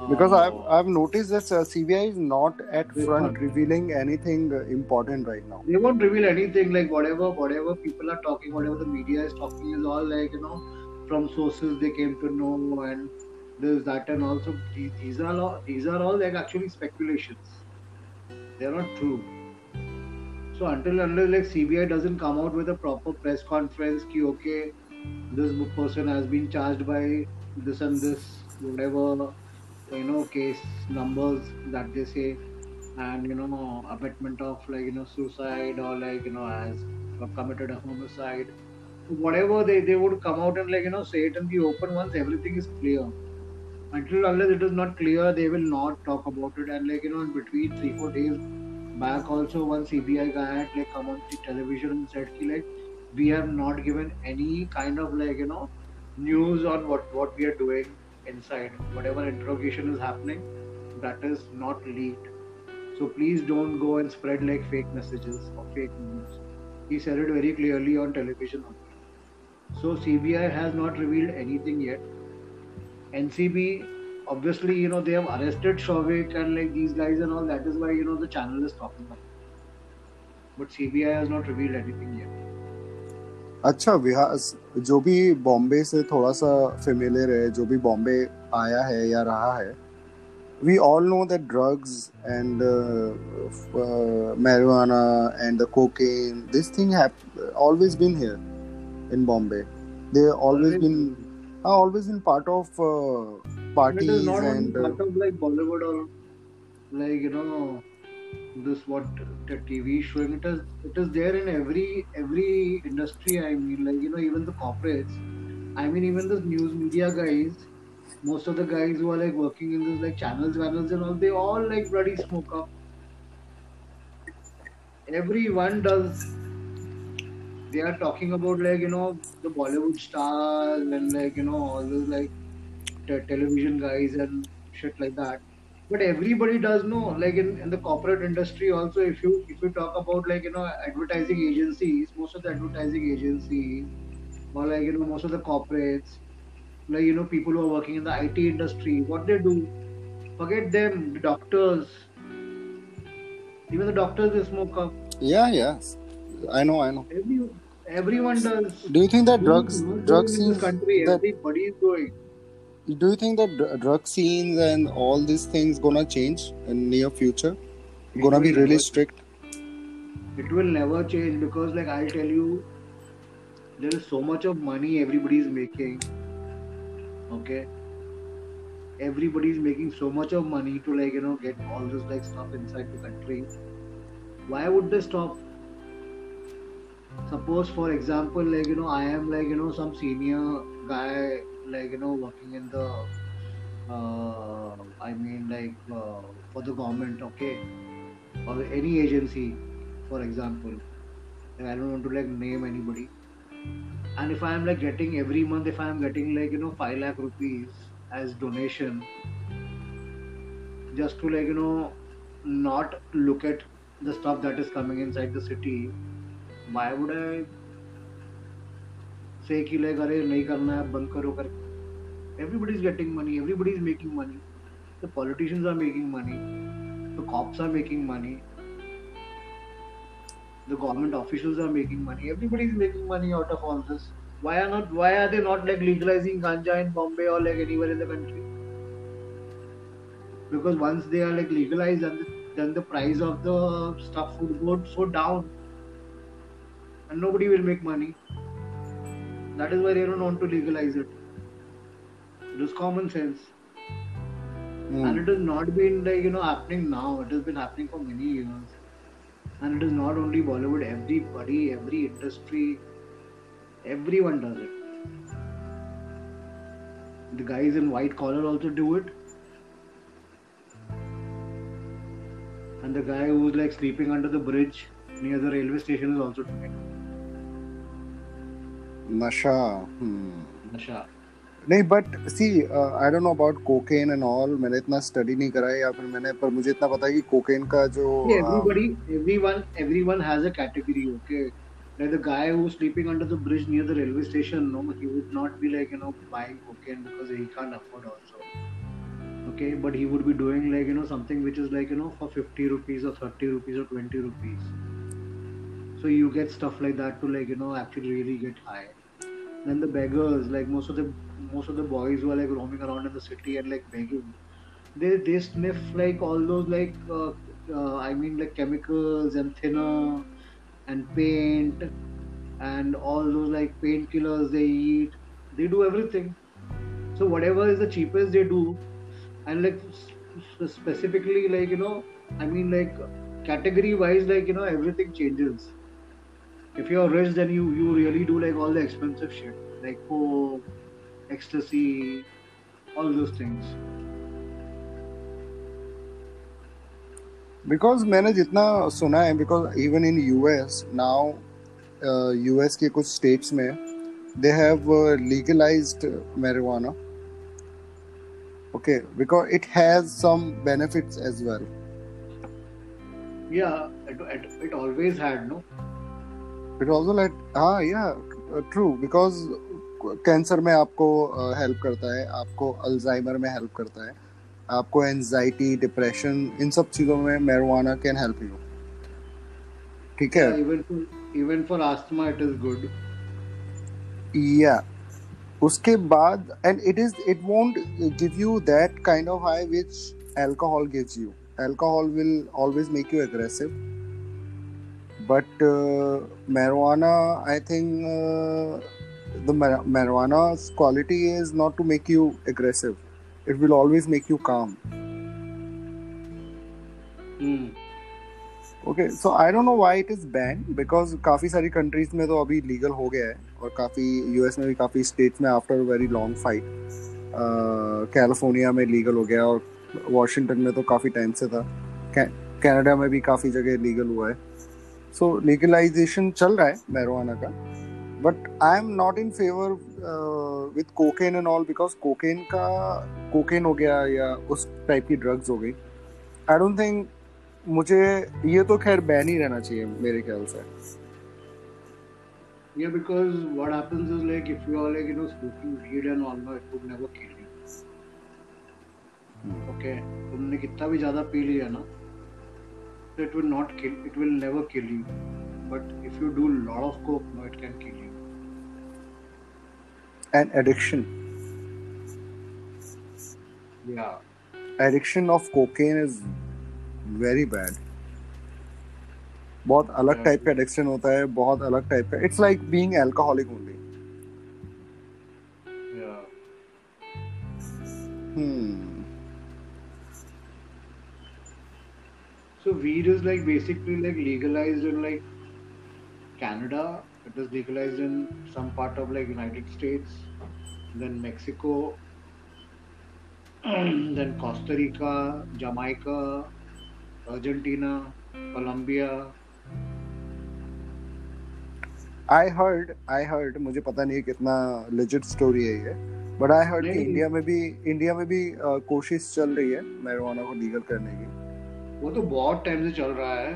[SPEAKER 1] because
[SPEAKER 2] uh,
[SPEAKER 1] I've I've noticed that uh, CBI is not at front revealing anything uh, important right now.
[SPEAKER 2] they won't reveal anything like whatever whatever people are talking whatever the media is talking is all like you know from sources they came to know and this that and also these, these are all these are all like actually speculations they're not true so until unless like cbi doesn't come out with a proper press conference ki okay this person has been charged by this and this whatever you know case numbers that they say and you know abatement of like you know suicide or like you know has committed a homicide. Whatever they, they would come out and like you know say it in the open once everything is clear. Until unless it is not clear they will not talk about it. And like you know in between three four days back also one cbi guy had like come on the television and said ki, like we have not given any kind of like you know news on what what we are doing inside whatever interrogation is happening that is not leaked so please don't go and spread like fake messages or fake news. He said it very clearly on television. So CBI has not revealed anything yet. NCB, obviously, you know, they have arrested Showik and like these guys and all. That is why, you know, the channel is talking about it. But CBI has not revealed anything yet.
[SPEAKER 1] अच्छा विहास जो भी बॉम्बे से थोड़ा सा familiar है जो भी बॉम्बे आया है या रहा है we all know that drugs and marijuana and the cocaine this thing always been here in Bombay they always been I always in part of parties and
[SPEAKER 2] like Bollywood और like you know this what the TV showing. It is it is there in every every industry. I mean, like you know, even the corporates. I mean, even the news media guys. Most of the guys who are like working in this like channels, channels and all, they all like bloody smoke up. Everyone does. They are talking about like you know the Bollywood stars and like you know all those like te- television guys and shit like that but everybody does know like in, in the corporate industry also if you if you talk about like you know advertising agencies most of the advertising agencies or like you know most of the corporates like you know people who are working in the IT industry what they do forget them the doctors. Even the doctors they smoke up.
[SPEAKER 1] Yeah yes i know i know.
[SPEAKER 2] Every everyone does.
[SPEAKER 1] Do you think that drugs drugs
[SPEAKER 2] in this
[SPEAKER 1] is
[SPEAKER 2] country
[SPEAKER 1] that
[SPEAKER 2] everybody is doing
[SPEAKER 1] do you think that dr- drug scenes and all these things gonna change in near future?
[SPEAKER 2] It
[SPEAKER 1] Gonna be really strict?
[SPEAKER 2] it will never change because like I'll tell you there is so much of money everybody is making. Okay. Everybody is making so much of money to like you know get all this like stuff inside the country. Why would they stop? Suppose for example like you know I am like you know some senior guy like you know working in the uh, I mean like uh, for the government okay? Or any agency for example. Like, i don't want to like name anybody. And if i am like getting every month if i am getting like you know 5 lakh rupees as donation just to like you know not look at the stuff that is coming inside the city why would i say कि like अरे नहीं करना है बंद करो कर everybody is getting money everybody is making money the politicians are making money the cops are making money the government officials are making money everybody is making money out of all this why are not why are they not like legalizing ganja in bombay or like anywhere in the country because once they are like legalized the, then the price of the stuff would go so down and nobody will make money that is why they don't want to legalize it. It is common sense.
[SPEAKER 1] Hmm.
[SPEAKER 2] and it has not been like you know happening now. It has been happening for many years. And it is not only bollywood. Everybody every industry everyone does it. The guys in white collar also do it. And the guy who's like sleeping under the bridge near the railway station is also doing it
[SPEAKER 1] नशा हम्म।
[SPEAKER 2] नशा।
[SPEAKER 1] नहीं but see I don't know about cocaine and all मैंने इतना study नहीं करा या फिर मैंने पर मुझे इतना पता है कि कोकेन का जो
[SPEAKER 2] everybody everyone everyone has a category okay like the guy who sleeping under the bridge near the railway station no he would not be like you know buying cocaine because he can't afford also okay but he would be doing like you know something which is like you know for 50 rupees और 30 rupees और 20 rupees so you get stuff like that to like you know actually really get high. Then the beggars like most of the most of the boys who are like roaming around in the city and like begging they they sniff like all those like uh, uh, I mean like chemicals and thinner and paint and all those like painkillers they eat. They do everything. So whatever is the cheapest they do and like specifically like you know I mean like category wise like you know everything changes if you're rich then you you really do like all the expensive shit like coke ecstasy all those things
[SPEAKER 1] because मैंने जितना सुना है because even in US now US के कुछ states में they have legalised marijuana okay because it has some benefits as well
[SPEAKER 2] yeah it, it, it always had no
[SPEAKER 1] It also like हाँ yeah true because cancer में आपको help करता है आपको Alzheimer में हेल्प करता है आपको एनजाइटी डिप्रेशन इन सब चीज़ों में marijuana कैन हेल्प यू ठीक है?
[SPEAKER 2] Even for, even for asthma it
[SPEAKER 1] या उसके बाद and it is it won't give you that kind of high which alcohol gives you alcohol will always make you aggressive but marijuana i think uh, the mar- marijuana's quality is not to make you aggressive. It will always make you calm.
[SPEAKER 2] Hmm.
[SPEAKER 1] Okay so I don't know why it is ban because काफ़ी सारी countries में तो अभी legal हो गया है और काफ़ी यूएस में भी काफ़ी स्टेट्स में after very long fight California में लीगल हो गया और वॉशिंगटन में तो काफ़ी टाइम से था कनाडा में भी काफ़ी जगह लीगल हुआ है। सो लीगलाइजेशन चल रहा है मैरोना का. But I am not in favour with cocaine and all because cocaine का कोकेन हो गया या उस टाइप की ड्रग्स हो गई. आई डोंट थिंक मुझे ये तो खैर बैन ही रहना चाहिए मेरे ख्याल से.
[SPEAKER 2] Yeah, because what happens is like if you are like you know smoking weed and all, no, it would never kill you. Okay, तुमने कितना भी ज़्यादा पी लिया ना, so it will not kill. It will never kill you. But if you do lot of coke, no, it can kill you.
[SPEAKER 1] And addiction
[SPEAKER 2] Yeah.
[SPEAKER 1] addiction of cocaine is very bad बहुत अलग type का addiction होता है बहुत अलग type का it's like being alcoholic only
[SPEAKER 2] Yeah. So weed is like basically like legalized in like Canada. It is legalized in some part of like United States, then Mexico, then Costa Rica, Jamaica, Argentina, Colombia.
[SPEAKER 1] I heard I heard मुझे पता नहीं है कितना legit story है ये but I heard कि India में भी इंडिया में भी uh, कोशिश चल रही है मैरिजुआना को लीगल करने की
[SPEAKER 2] वो तो बहुत टाइम से चल रहा है।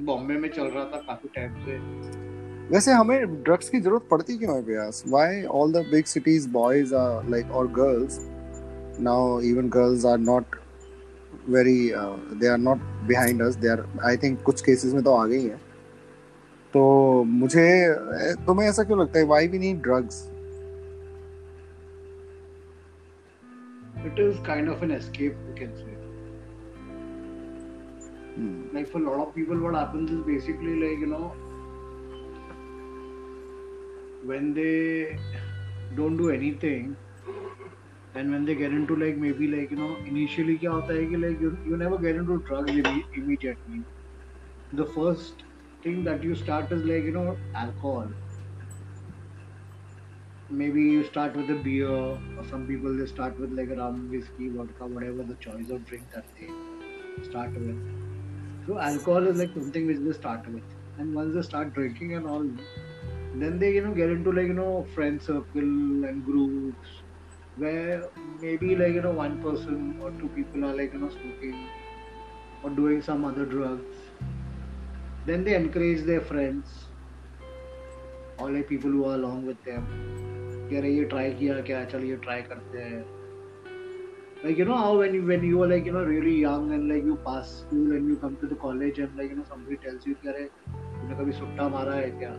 [SPEAKER 2] बॉम्बे में चल रहा था काफ़ी टाइम से।
[SPEAKER 1] वैसे हमें ड्रग्स की ज़रूरत पड़ती क्यों है Vyas why all the big cities boys are like और girls now even girls are not very they are not behind us they are I think कुछ केसेस में तो आ गई हैं। तो मुझे तुम्हें ऐसा क्यों लगता है? Why we need drugs
[SPEAKER 2] It is kind of an escape, you can say. Like for a lot of people, what happens is basically like you know, when they don't do anything, and when they get into like maybe like you know, initially क्या होता है कि like you, you never get into drugs imme- immediately. The first thing that you start is like you know alcohol. Maybe you start with a beer, or some people they start with like a rum, whiskey, vodka, whatever the choice of drink that they start with. So alcohol is like something which they start with, and once they start drinking and all, then they you know get into like you know friend circle and groups where maybe like you know one person or two people are like you know smoking or doing some other drugs. Then they encourage their friends or like people who are along with them. कि अरे ये try किया क्या चल ये try करते हैं like you know how when you when you are like you know really young and like you pass school and you come to the college and like you know somebody tells you कि अरे तूने कभी सुट्टा मारा है क्या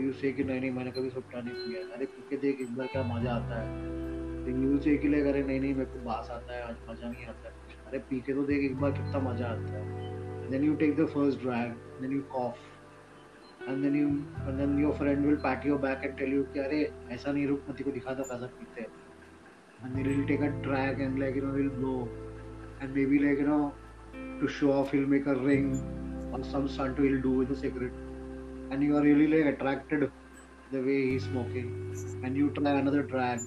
[SPEAKER 2] you say कि नहीं नहीं मैंने कभी सुट्टा नहीं किया अरे पी के देख एक बार क्या मज़ा आता है then you say कि अरे नहीं नहीं मेरे को बास आता है आज मज़ा नहीं आता है अरे पी के तो देख एक बार कितना मज़ा आता है then you take the first drag then you cough and then you and then your friend will pat your back and tell you कि अरे ऐसा नहीं रुक मत को दिखा दो कैसा पीते हैं and then he'll take a drag and like you know he'll blow and maybe like you know to show off he'll make a ring or some stunt he'll do with a cigarette and you are really like attracted the way he's smoking. And you try another drag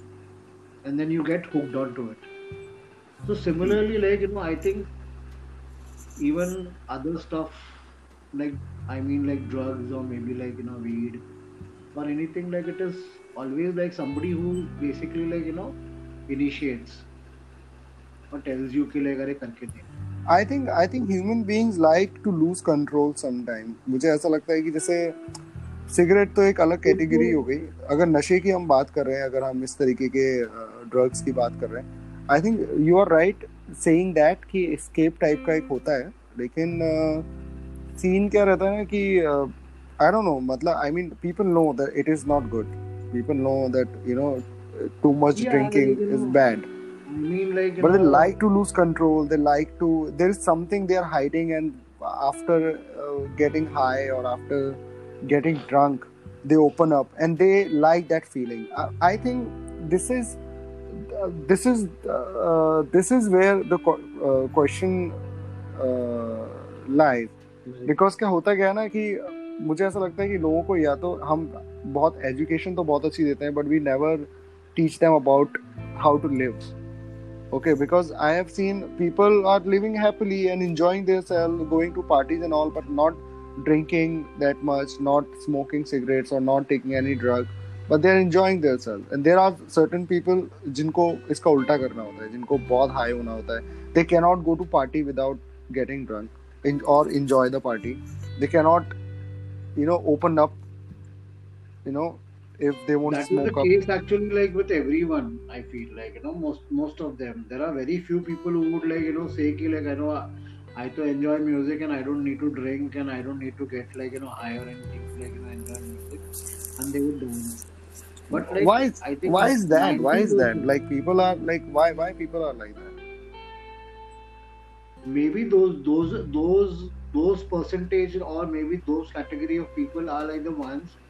[SPEAKER 2] and then you get hooked onto it. So similarly like you know i think even other stuff like i mean like drugs or maybe like you know weed or anything like it is always like somebody who basically like you know initiates or tells you कि अरे करके दे।
[SPEAKER 1] I think I think human beings like to lose control sometime मुझे ऐसा लगता है कि जैसे cigarette तो एक अलग कैटेगरी हो गई। अगर नशे की हम बात कर रहे हैं, अगर हम इस तरीके के ड्रग्स की बात कर रहे हैं I think you are right saying that कि एस्केप टाइप का एक होता है। लेकिन सीन क्या रहता है ना कि आई डोंट नो मतलब I mean people know that it is not good people know that you know too much
[SPEAKER 2] Yeah,
[SPEAKER 1] drinking
[SPEAKER 2] like,
[SPEAKER 1] is
[SPEAKER 2] know,
[SPEAKER 1] bad
[SPEAKER 2] I mean like
[SPEAKER 1] but they like to lose control they like to there is something they are hiding and after uh, getting high or after getting drunk they open up and they like that feeling i, I think this is uh, this is uh, this is where the co- uh, question uh, lies because क्या होता है ना कि मुझे ऐसा लगता है कि लोगों को या तो हम बहुत एजुकेशन तो बहुत अच्छी देते हैं but we never teach them about how to live okay because i have seen people are living happily and enjoying themselves going to parties and all but not drinking that much not smoking cigarettes or not taking any drug but they're enjoying themselves and there are certain people जिनको इसका उल्टा करना होता है जिनको बहुत high होना होता है they cannot go to party without getting drunk in, or enjoy the party they cannot you know open up you know if they want to
[SPEAKER 2] that is the
[SPEAKER 1] smoke up.
[SPEAKER 2] case actually like with everyone i feel like you know most most of them. There are very few people who would like you know say ki like i know i to enjoy music and i don't need to drink and i don't need to get like you know high or anything like you know enjoy music. And they would do it. But like,
[SPEAKER 1] why is
[SPEAKER 2] I think
[SPEAKER 1] why is that? why is that? like people are like why why people are like that?
[SPEAKER 2] Maybe those those those those percentage or maybe those category of people are like the ones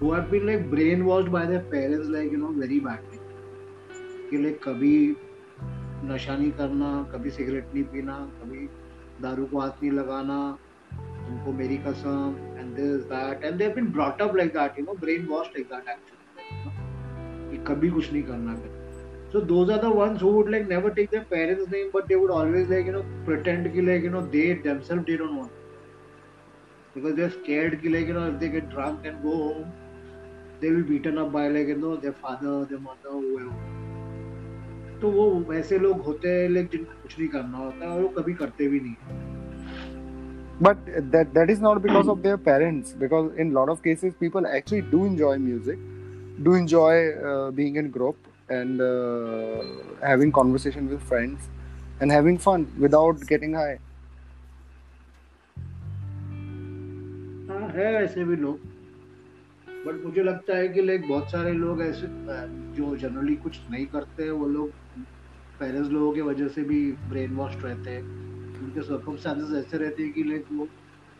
[SPEAKER 2] who have been like brainwashed by their parents like you know very badly कि like कभी नशा नहीं करना कभी cigarette नहीं पीना कभी दारू को हाथ नहीं लगाना तुमको मेरी कसम and this that and they've been brought up like that you know brainwashed like that actually you know, कि कभी कुछ नहीं करना फिर so those are the ones who would like never take their parents' name, but they would always like you know pretend ki like you know they themselves they don't want because they're scared ki like you know if they get drunk and go home, they will be beaten up by like you know their father, their mother, whoever. तो वो वैसे लोग होते हैं like जिनको कुछ नहीं करना होता और वो कभी करते भी नहीं
[SPEAKER 1] but that that is not because of their parents because in lot of cases people actually do enjoy music do enjoy uh, being in group and uh, having conversation with friends and having fun without getting high
[SPEAKER 2] हाँ है ऐसे भी लोग but मुझे लगता है कि like बहुत सारे लोग ऐसे जो जनरली कुछ नहीं करते हैं, वो लोग पेरेंट्स लोगों की वजह से भी ब्रेन वॉश रहते हैं। उनके सर्कमस्टांसेस ऐसे रहते हैं कि लाइक वो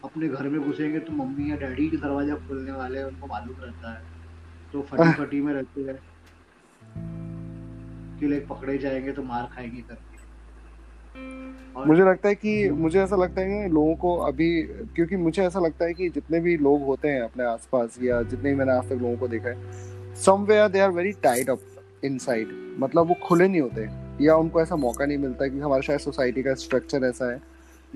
[SPEAKER 2] अपने घर में घुसेंगे तो मम्मी या डैडी की दरवाज़ा खोलने वाले हैं, उनको मालूम रहता है। तो फटी फटी में रहते हैं कि लाइक पकड़े जाएँगे तो मार खाएँगे करके
[SPEAKER 1] मुझे लगता है कि, मुझे ऐसा लगता है लोगों को अभी, क्योंकि मुझे ऐसा लगता है कि जितने भी लोग होते हैं अपने आसपास या जितने भी मैंने आज तक लोगों को देखा है somewhere they are very tight up inside मतलब वो खुले नहीं होते, या उनको ऐसा मौका नहीं मिलता कि हमारा शायद सोसाइटी का स्ट्रक्चर ऐसा है,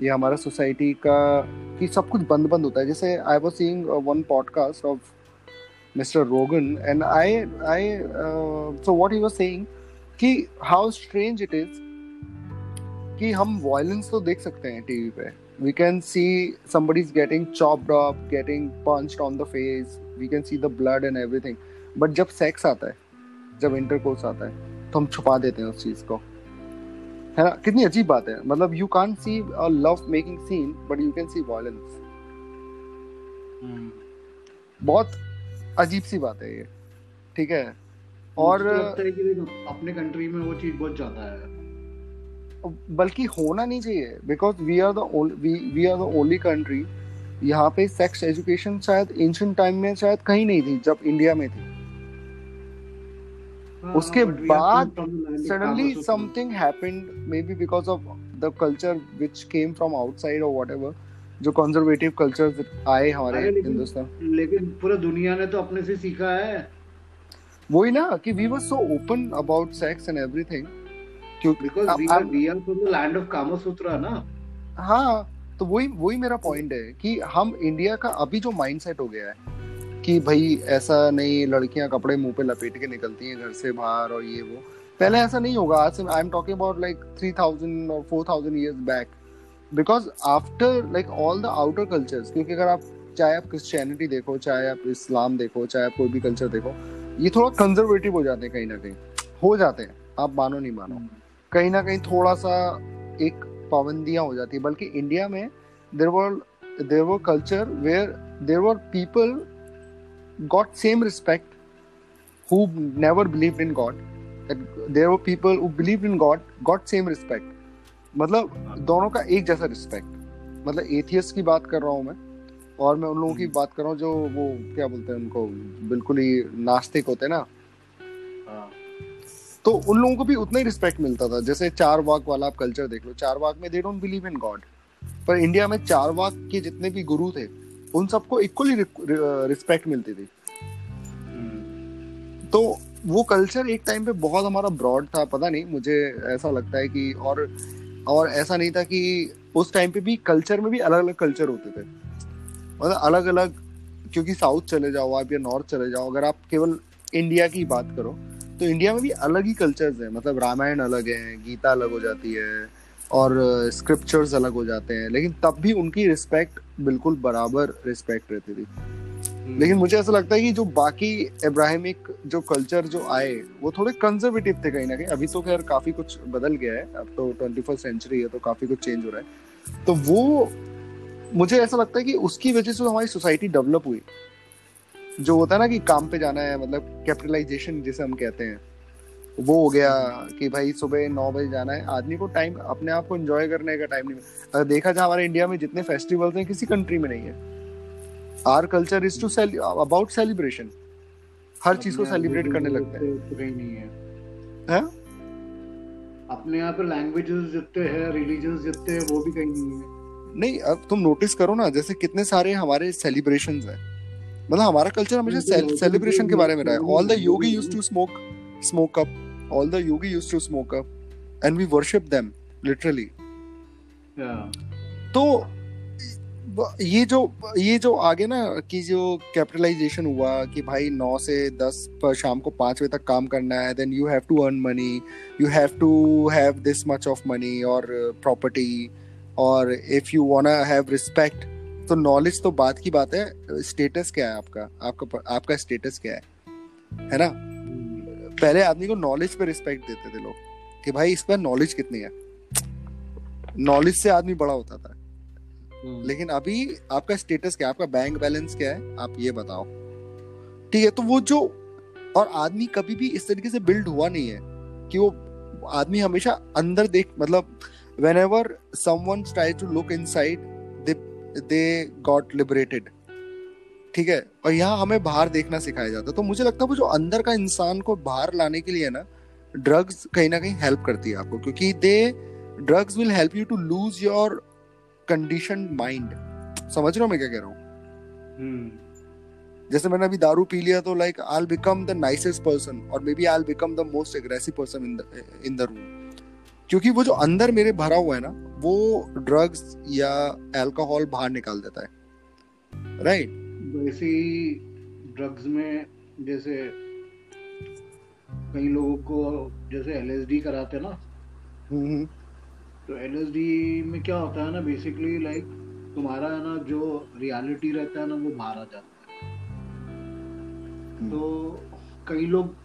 [SPEAKER 1] या हमारा सोसाइटी का, कि सब कुछ बंद बंद होता है। जैसे I was seeing one podcast of mister Rogan and I I saw what he was saying कि हाउ स्ट्रेंज इट इज़ कि हम वायलेंस तो देख सकते हैं टीवी पे. We can see somebody is getting chopped up getting punched on the face. We can see the blood and everything. But जब sex आता है जब इंटरकोर्स आता है तो हम छुपा देते हैं उस चीज़ को. है ना? कितनी अजीब बात है. मतलब you can't see a love making scene but you can see
[SPEAKER 2] violence
[SPEAKER 1] बहुत अजीब सी बात है ये. ठीक है? और
[SPEAKER 2] तो अपने कंट्री में वो चीज़ बहुत ज़्यादा है.
[SPEAKER 1] बल्कि होना नहीं चाहिए because we are the we are the only country यहाँ पे सेक्स एजुकेशन शायद एंशियंट टाइम में शायद कहीं नहीं थी जब इंडिया में थी
[SPEAKER 2] हाँ,
[SPEAKER 1] उसके बाद
[SPEAKER 2] Kama Sutra.
[SPEAKER 1] something happened maybe because of the culture which came from outside or whatever जो कंजर्वेटिव कल्चर आए हमारे हिंदुस्तान
[SPEAKER 2] लेकिन पूरा दुनिया ने तो अपने से सीखा है
[SPEAKER 1] वही ना कि we were so open about
[SPEAKER 2] sex
[SPEAKER 1] and
[SPEAKER 2] everything because
[SPEAKER 1] we
[SPEAKER 2] are we are from the land of Kama ना
[SPEAKER 1] हाँ तो वही वही मेरा पॉइंट है कि हम इंडिया का अभी जो माइंडसेट हो गया है कि भाई ऐसा नहीं लड़कियाँ कपड़े मुँह पे लपेट के निकलती हैं घर से बाहर और ये वो। पहले ऐसा नहीं होगा आज से I am talking about like three thousand और four thousand years back because after like all the outer cultures क्योंकि अगर आप चाहे आप क्रिश्चियनिटी देखो चाहे आप इस्लाम देखो चाहे आप कोई भी कल्चर देखो ये थोड़ा कंजर्वेटिव हो जाते हैं कहीं ना कहीं। हो जाते हैं आप मानो नहीं मानो। कहीं ना कहीं थोड़ा सा एक पाबंदियाँ हो जाती है। बल्कि इंडिया में there were there were culture where there were people got same respect who never believe in God That there were people who believed in God, got respect मतलब दोनों का एक जैसा रिस्पेक्ट मतलब एथियस की बात कर रहा हूँ मैं और मैं उन लोगों की बात कर रहा हूँ जो वो क्या बोलते हैं उनको बिल्कुल ही नास्तिक होते हैं ना।
[SPEAKER 2] हाँ,
[SPEAKER 1] तो उन लोगों को भी उतना ही रिस्पेक्ट मिलता था। जैसे चार वाक वाला आप कल्चर देख लो चार वाक में they don't believe in God पर इंडिया में चार वाक के जितने भी गुरु थे उन सबको इक्वली रिस्पेक्ट मिलती थी।
[SPEAKER 2] हम्म,
[SPEAKER 1] तो वो कल्चर एक टाइम पे बहुत हमारा ब्रॉड था पता नहीं मुझे ऐसा लगता है कि और और ऐसा नहीं था कि उस टाइम पे भी कल्चर में भी अलग अलग कल्चर होते थे। मतलब अलग अलग क्योंकि साउथ चले जाओ आप या नॉर्थ चले जाओ अगर आप केवल इंडिया की बात करो तो इंडिया में भी अलग ही कल्चर्स हैं। मतलब रामायण अलग है, गीता अलग हो जाती है, और स्क्रिप्चर्स अलग हो जाते हैं। लेकिन तब भी उनकी रिस्पेक्ट बिल्कुल बराबर रिस्पेक्ट रहती थी। लेकिन मुझे ऐसा लगता है कि जो बाकी इब्राहिमिक जो कल्चर जो आए, वो थोड़े कंजर्वेटिव थे कहीं ना कहीं। अभी तो खैर काफ़ी कुछ बदल गया है। अब तो ट्वेंटी फ़र्स्ट सेंचुरी है तो काफ़ी कुछ चेंज हो रहा है। तो वो, मुझे ऐसा लगता है कि उसकी वजह से हमारी सोसाइटी डेवलप हुई। जो होता है ना कि काम पे जाना है मतलब कैपिटलाइजेशन जिसे हम कहते हैं वो हो गया कि भाई सुबह नौ बजे जाना है। आदमी को टाइम अपने आप को एंजॉय करने का टाइम नहीं अगर देखा जाए हमारे इंडिया में जितने फेस्टिवल्स हैं किसी कंट्री में नहीं है। Our culture is too about celebration हर चीज़ को सेलिब्रेट करने लगते हैं।
[SPEAKER 2] तो कहीं नहीं है।
[SPEAKER 1] है?
[SPEAKER 2] अपने यहाँ पे लैंग्वेजेस जितने हैं रिलीजन जितने हैं वो भी कहीं नहीं है।
[SPEAKER 1] नहीं अब तुम नोटिस करो ना जैसे कितने सारे हमारे सेलिब्रेशंस हैं। मतलब हमारा कल्चर हमेशा सेलिब्रेशन के बारे में रहा है। All the yogi used to smoke smoke up all the yogi used to smoke up and we worship them literally तो ये जो ये जो आगे ना कि जो कैपिटलाइजेशन हुआ कि भाई नौ से दस पर शाम को पाँच बजे तक काम करना है then you have to earn money you have to have this much of money और प्रॉपर्टी और if you want have respect तो नॉलेज तो बात की बात है स्टेटस क्या है आपका? आपका आपका स्टेटस क्या है? है ना? पहले आदमी को नॉलेज पे रिस्पेक्ट देते थे लोग कि भाई इस पर नॉलेज कितनी है? नॉलेज से आदमी बड़ा होता था। हम्म। लेकिन अभी आपका स्टेटस क्या है? आपका बैंक बैलेंस क्या है? आप ये बताओ। ठीक है तो वो जो और आदमी कभी भी इस तरीके से बिल्ड हुआ नहीं है कि वो आदमी हमेशा अंदर देख मतलब whenever try to look inside they got liberated ठीक है? और यहाँ हमें बाहर देखना सिखाया जाता है। तो मुझे लगता है वो जो अंदर का इंसान को बाहर लाने के लिए ना ड्रग्स कहीं ना कहीं हेल्प करती है आपको। क्योंकि the drugs will help you to lose your condition mind समझ रहे हो मैं क्या कह रहा हूँ?
[SPEAKER 2] हम्म।
[SPEAKER 1] जैसे मैंने अभी दारू पी लिया तो like I become the nicest person और maybe I become the most aggressive person in in the room क्योंकि वो जो अंदर मेरे भरा हुआ है ना वो ड्रग्स या अल्कोहल बाहर निकाल देता है राइट right?
[SPEAKER 2] वैसे ही ड्रग्स में जैसे कई लोगों को जैसे एलएसडी कराते ना
[SPEAKER 1] हम्म।
[SPEAKER 2] तो एलएसडी में क्या होता है ना बेसिकली लाइक तुम्हारा है ना जो रियलिटी रहता है ना वो बाहर आ जाता है हम्म। तो कई लोग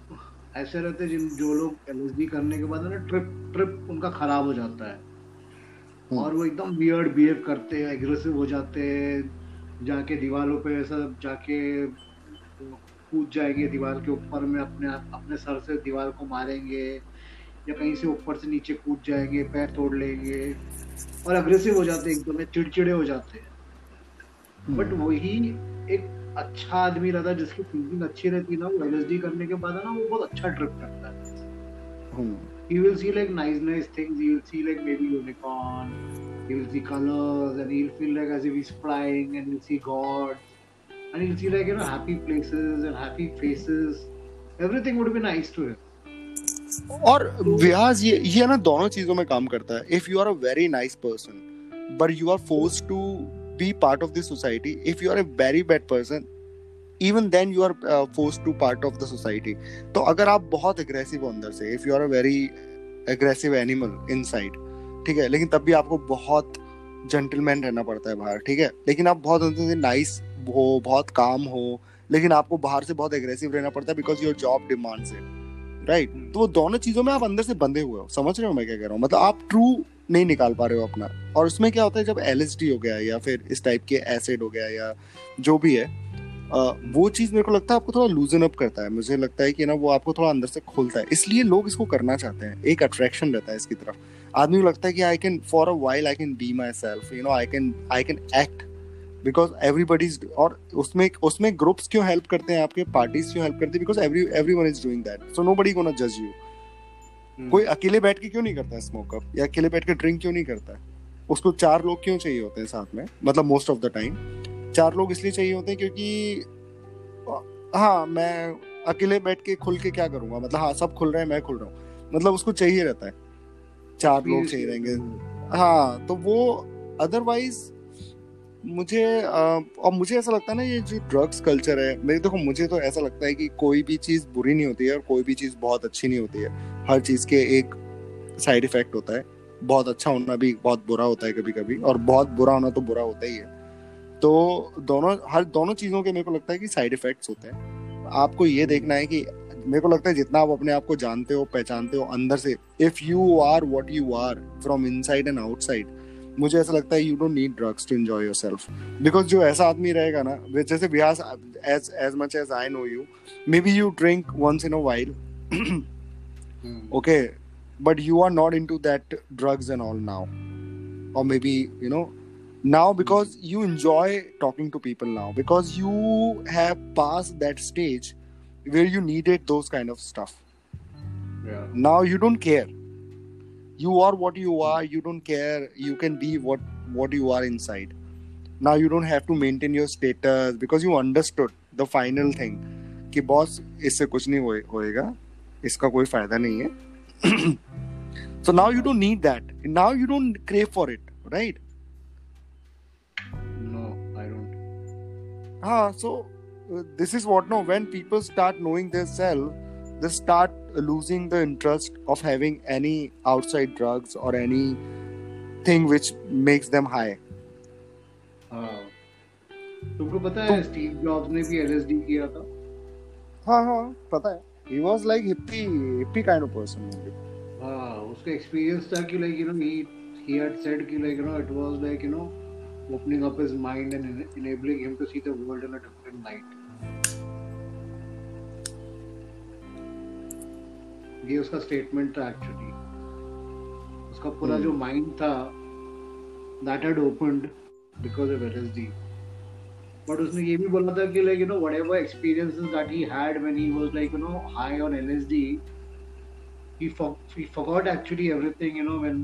[SPEAKER 2] ऐसे रहते हैं जिन जो लोग एलएसडी करने के बाद ना ट्रिप ट्रिप उनका खराब हो जाता है हम्म। और वो एकदम वियर्ड बिहेव करते हैं एग्रेसिव हो जाते हैं जाके दीवारों पे ऐसा जाके कूद जाएँगे दीवार के ऊपर में अपने अपने सर से दीवार को मारेंगे या कहीं से ऊपर से नीचे कूद जाएँगे पैर तोड़ लेंगे और अग्रेसिव हो जाते हैं एकदम चिड़चिड़े हो जाते हैं। But hmm. वही एक अच्छा आदमी रहता है जिसकी थिंकिंग अच्छी रहती है ना वो एल करने के बाद ना वो बहुत अच्छा ट्रिप करता है। he will see like nice nice things he will see like maybe unicorn he will see colors and he'll feel like as if he's flying and he'll see God and he'll see like you know happy places and happy faces everything would be nice to him
[SPEAKER 1] और व्यास ये ये ना दोनों चीजों में काम करता है if you are a very nice person but you are force to be part of this society if you are a very bad person even then you are force to part of the society तो अगर आप बहुत aggressive हो अंदर से if you are a very aggressive animal inside ठीक है? लेकिन तब भी आपको बहुत जेंटलमैन रहना पड़ता है बाहर ठीक है? लेकिन आप बहुत नाइस हो बहुत काम हो लेकिन आपको बाहर से बहुत एग्रेसिव रहना पड़ता है बिकॉज़ योर जॉब डिमांड से राइट तो वो दोनों चीज़ों में आप अंदर से बंधे हुए हो समझ रहे हो मैं क्या कह रहा हूँ? मतलब आप ट्रू नहीं निकाल पा रहे हो अपना। और उसमें क्या होता है जब एल हो गया या फिर इस टाइप के एसिड हो गया या जो भी है वो चीज़ मेरे को लगता है आपको थोड़ा लूजन अप करता है। मुझे लगता है कि ना वो आपको थोड़ा अंदर से खोलता है। इसलिए लोग इसको करना चाहते हैं। एक अट्रैक्शन रहता है इसकी तरफ़। आदमी को लगता है कि I can for a while I can be myself you know I can I can act because everybody और उसमें उसमें ग्रुप्स क्यों हेल्प करते हैं आपके? पार्टीज़ क्यों हेल्प करते हैं? Because every everyone is doing that so nobody gonna जज यू कोई अकेले बैठ के क्यों नहीं करता है स्मोक अप या अकेले बैठ के ड्रिंक क्यों नहीं करता? है उसको चार लोग क्यों चाहिए होते हैं साथ में? मतलब मोस्ट ऑफ़ द टाइम चार लोग इसलिए चाहिए होते हैं क्योंकि हाँ मैं अकेले बैठ के खुल के क्या करूँगा? मतलब हाँ सब खुल रहे हैं मैं खुल रहा हूँ। मतलब उसको चाहिए रहता है। चार लोग चाहिए रहेंगे। हाँ तो वो अदरवाइज़ मुझे और मुझे ऐसा लगता है ना ये जो ड्रग्स कल्चर है मेरे देखो मुझे तो ऐसा लगता है कि कोई भी चीज़ बुरी नहीं होती है और कोई भी चीज़ बहुत अच्छी नहीं होती है। हर चीज़ के एक साइड इफ़ेक्ट होता है। बहुत अच्छा होना भी बहुत बुरा होता है कभी कभी और बहुत बुरा होना तो बुरा होता ही है। तो दोनों हर दोनों चीज़ों के मेरे को लगता है कि साइड इफेक्ट्स होते हैं। आपको ये देखना है कि मेरे को लगता है जितना आप अपने आप को जानते हो पहचानते हो अंदर से if you are what you are from inside and outside मुझे ऐसा लगता है you don't need drugs to enjoy yourself because जो ऐसा आदमी रहेगा ना जैसे Bihar as as much as I know you maybe you drink once in a while
[SPEAKER 2] Hmm.
[SPEAKER 1] okay but you are not into that drugs and all now. Or maybe you know now because you enjoy talking to people now because you have passed that stage where you needed those kind of stuff
[SPEAKER 2] Yeah.
[SPEAKER 1] now you don't care you are what you are you don't care you can be what what you are inside now you don't have to maintain your status because you understood the final thing कि boss इससे कुछ नहीं होए- होएगा इसका कोई फायदा नहीं है so now you don't need that now you don't crave for it right Ah so uh, this is what no when people start knowing their self they start losing the interest of having any outside drugs or any thing which makes them high
[SPEAKER 2] हाँ तुमको पता है Steve jobs ने भी LSD किया था
[SPEAKER 1] हाँ हाँ पता है he was like hippie hippie kind of person.
[SPEAKER 2] हाँ उसका एक्सपीरियंस था कि like you know he he had said कि like you know it was like you know opening up his mind and enabling him to see the world in a different light ये उसका statement था actually उसका पूरा जो mind था that had opened because of LSD but उसने ये भी बोला था कि like you know whatever experiences that he had when he was like you know high on LSD he for- he forgot actually everything you know when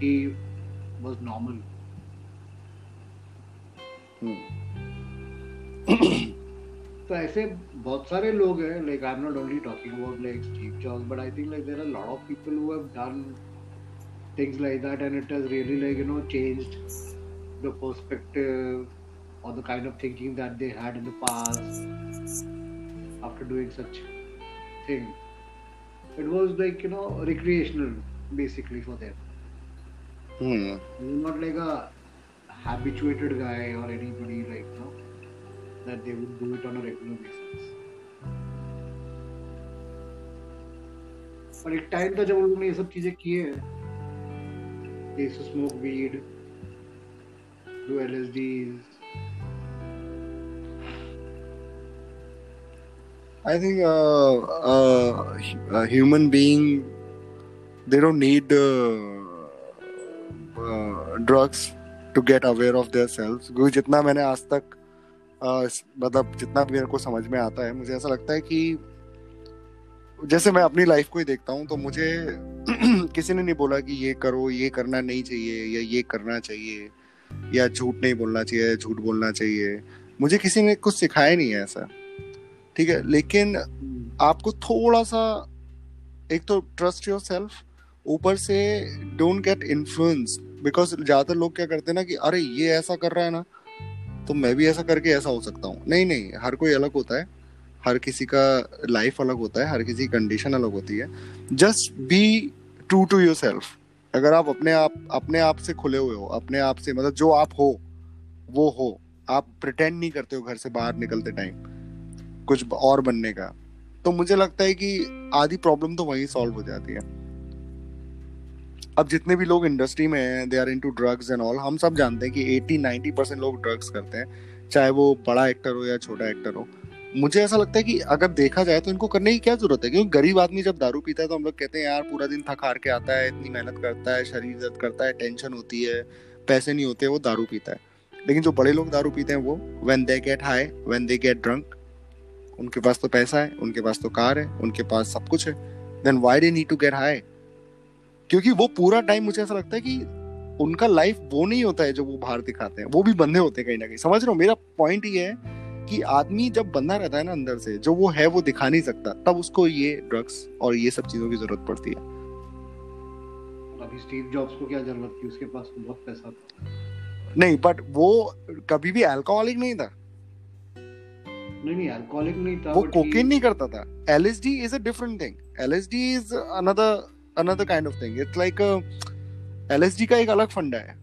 [SPEAKER 2] he was normal तो ऐसे बहुत सारे लोग हैं like I'm not only talking about like Steve Jobs but I think like there are a lot of people who have done things like that and it has really like you know changed the perspective or the kind of thinking that they had in the past after doing such thing it was like you know recreational basically for them
[SPEAKER 1] hmm.
[SPEAKER 2] They're not like a habituated guy or anybody like you know that they would do it on a regular basis. पर एक time था जब उन्होंने ये सब चीजें किए They used to smoke weed, do LSDs.
[SPEAKER 1] I think uh, uh, hu- a human being they don't need uh, uh, drugs to get aware of their selves. क्योंकि जितना मैंने आज तक मतलब जितना मेरे को समझ में आता है, मुझे ऐसा लगता है कि जैसे मैं अपनी लाइफ को ही देखता हूँ तो मुझे किसी ने नहीं बोला कि ये करो, ये करना नहीं चाहिए, या ये करना चाहिए, या झूठ नहीं बोलना चाहिए झूठ बोलना चाहिए। मुझे किसी ने कुछ सिखाया नहीं है ऐसा। ठीक है? लेकिन आपको थोड़ा सा, एक तो ट्रस्ट योर सेल्फ ऊपर से डोंट गेट इन्फ्लुएंस बिकॉज़ ज़्यादातर लोग क्या करते हैं ना कि, अरे, ये ऐसा कर रहा है ना तो मैं भी ऐसा करके ऐसा हो सकता हूँ। नहीं नहीं, हर कोई अलग होता है। हर किसी का लाइफ अलग होता है, हर किसी की कंडीशन अलग होती है। Just be true to yourself अगर आप अपने आप अपने आप से खुले हुए हो, अपने आप से मतलब जो आप हो, वो हो। आप प्रिटेंड नहीं करते हो घर से बाहर निकलते टाइम कुछ और बनने का। तो मुझे लगता है कि आधी प्रॉब्लम तो वहीं सॉल्व हो जाती है। अब जितने भी लोग इंडस्ट्री में हैं they are into drugs and all हम सब जानते हैं कि 80 90 परसेंट लोग ड्रग्स करते हैं, चाहे वो बड़ा एक्टर हो या छोटा एक्टर हो। मुझे ऐसा लगता है कि अगर देखा जाए तो इनको करने की क्या ज़रूरत है? क्योंकि गरीब आदमी जब दारू पीता है तो हम लोग कहते हैं, यार, पूरा दिन थक हार के आता है, इतनी मेहनत करता है, शरीर दर्द करता है, टेंशन होती है, पैसे नहीं होते, वो दारू पीता है। लेकिन जो बड़े लोग दारू पीते हैं वो when they get high when they get drunk उनके पास तो पैसा है, उनके पास तो कार है, उनके पास सब कुछ है then why they need to get high क्योंकि वो पूरा टाइम मुझे ऐसा लगता है कि उनका लाइफ वो नहीं होता है जो वो बाहर दिखाते हैं। वो भी बंधे होते हैं कहीं ना कहीं। समझ रहे हो? मेरा पॉइंट ये है कि आदमी जब बंधा रहता है ना अंदर से जो वो है वो दिखा नहीं सकता तब उसको ये ड्रग्स और ये सब चीज़ों की ज़रूरत पड़ती है।
[SPEAKER 2] अभी स्टीव जॉब्स को क्या ज़रूरत थी? उसके पास तो बहुत पैसा था।
[SPEAKER 1] नहीं बट वो कभी भी अल्कोहलिक नहीं था।
[SPEAKER 2] नहीं नहीं अल्कोहलिक नहीं था
[SPEAKER 1] वो कोकेन नहीं करता था। LSD is a different thing LSD is another another kind of thing it's like LSD का एक अलग फंडा है।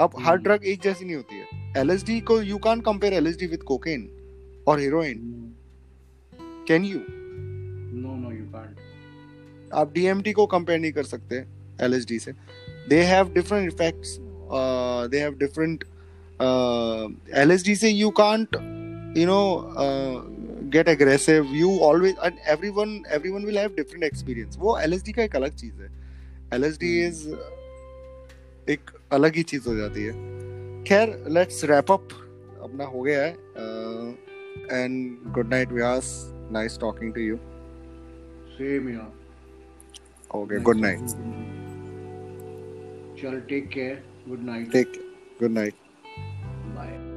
[SPEAKER 1] अब हर। ड्रग एक जैसी नहीं होती है। एलएसडी को you can compare LSD with cocaine और heroin can you
[SPEAKER 2] know no you can't
[SPEAKER 1] आप डीएमटी को कंपेयर नहीं कर सकते एलएसडी से। They have different effects uh, they have different से you can't you can't get aggressive you always and everyone everyone will have different experience वो LSD का एक अलग चीज़ है। एलएसडी इज़ uh, एक अलग ही चीज़ हो जाती है। खैर लेट्स रैप अप अपना हो गया है। And good night Vyas nice talking to you
[SPEAKER 2] same यार
[SPEAKER 1] ओके गुड नाइट
[SPEAKER 2] चल take care good night
[SPEAKER 1] take good night bye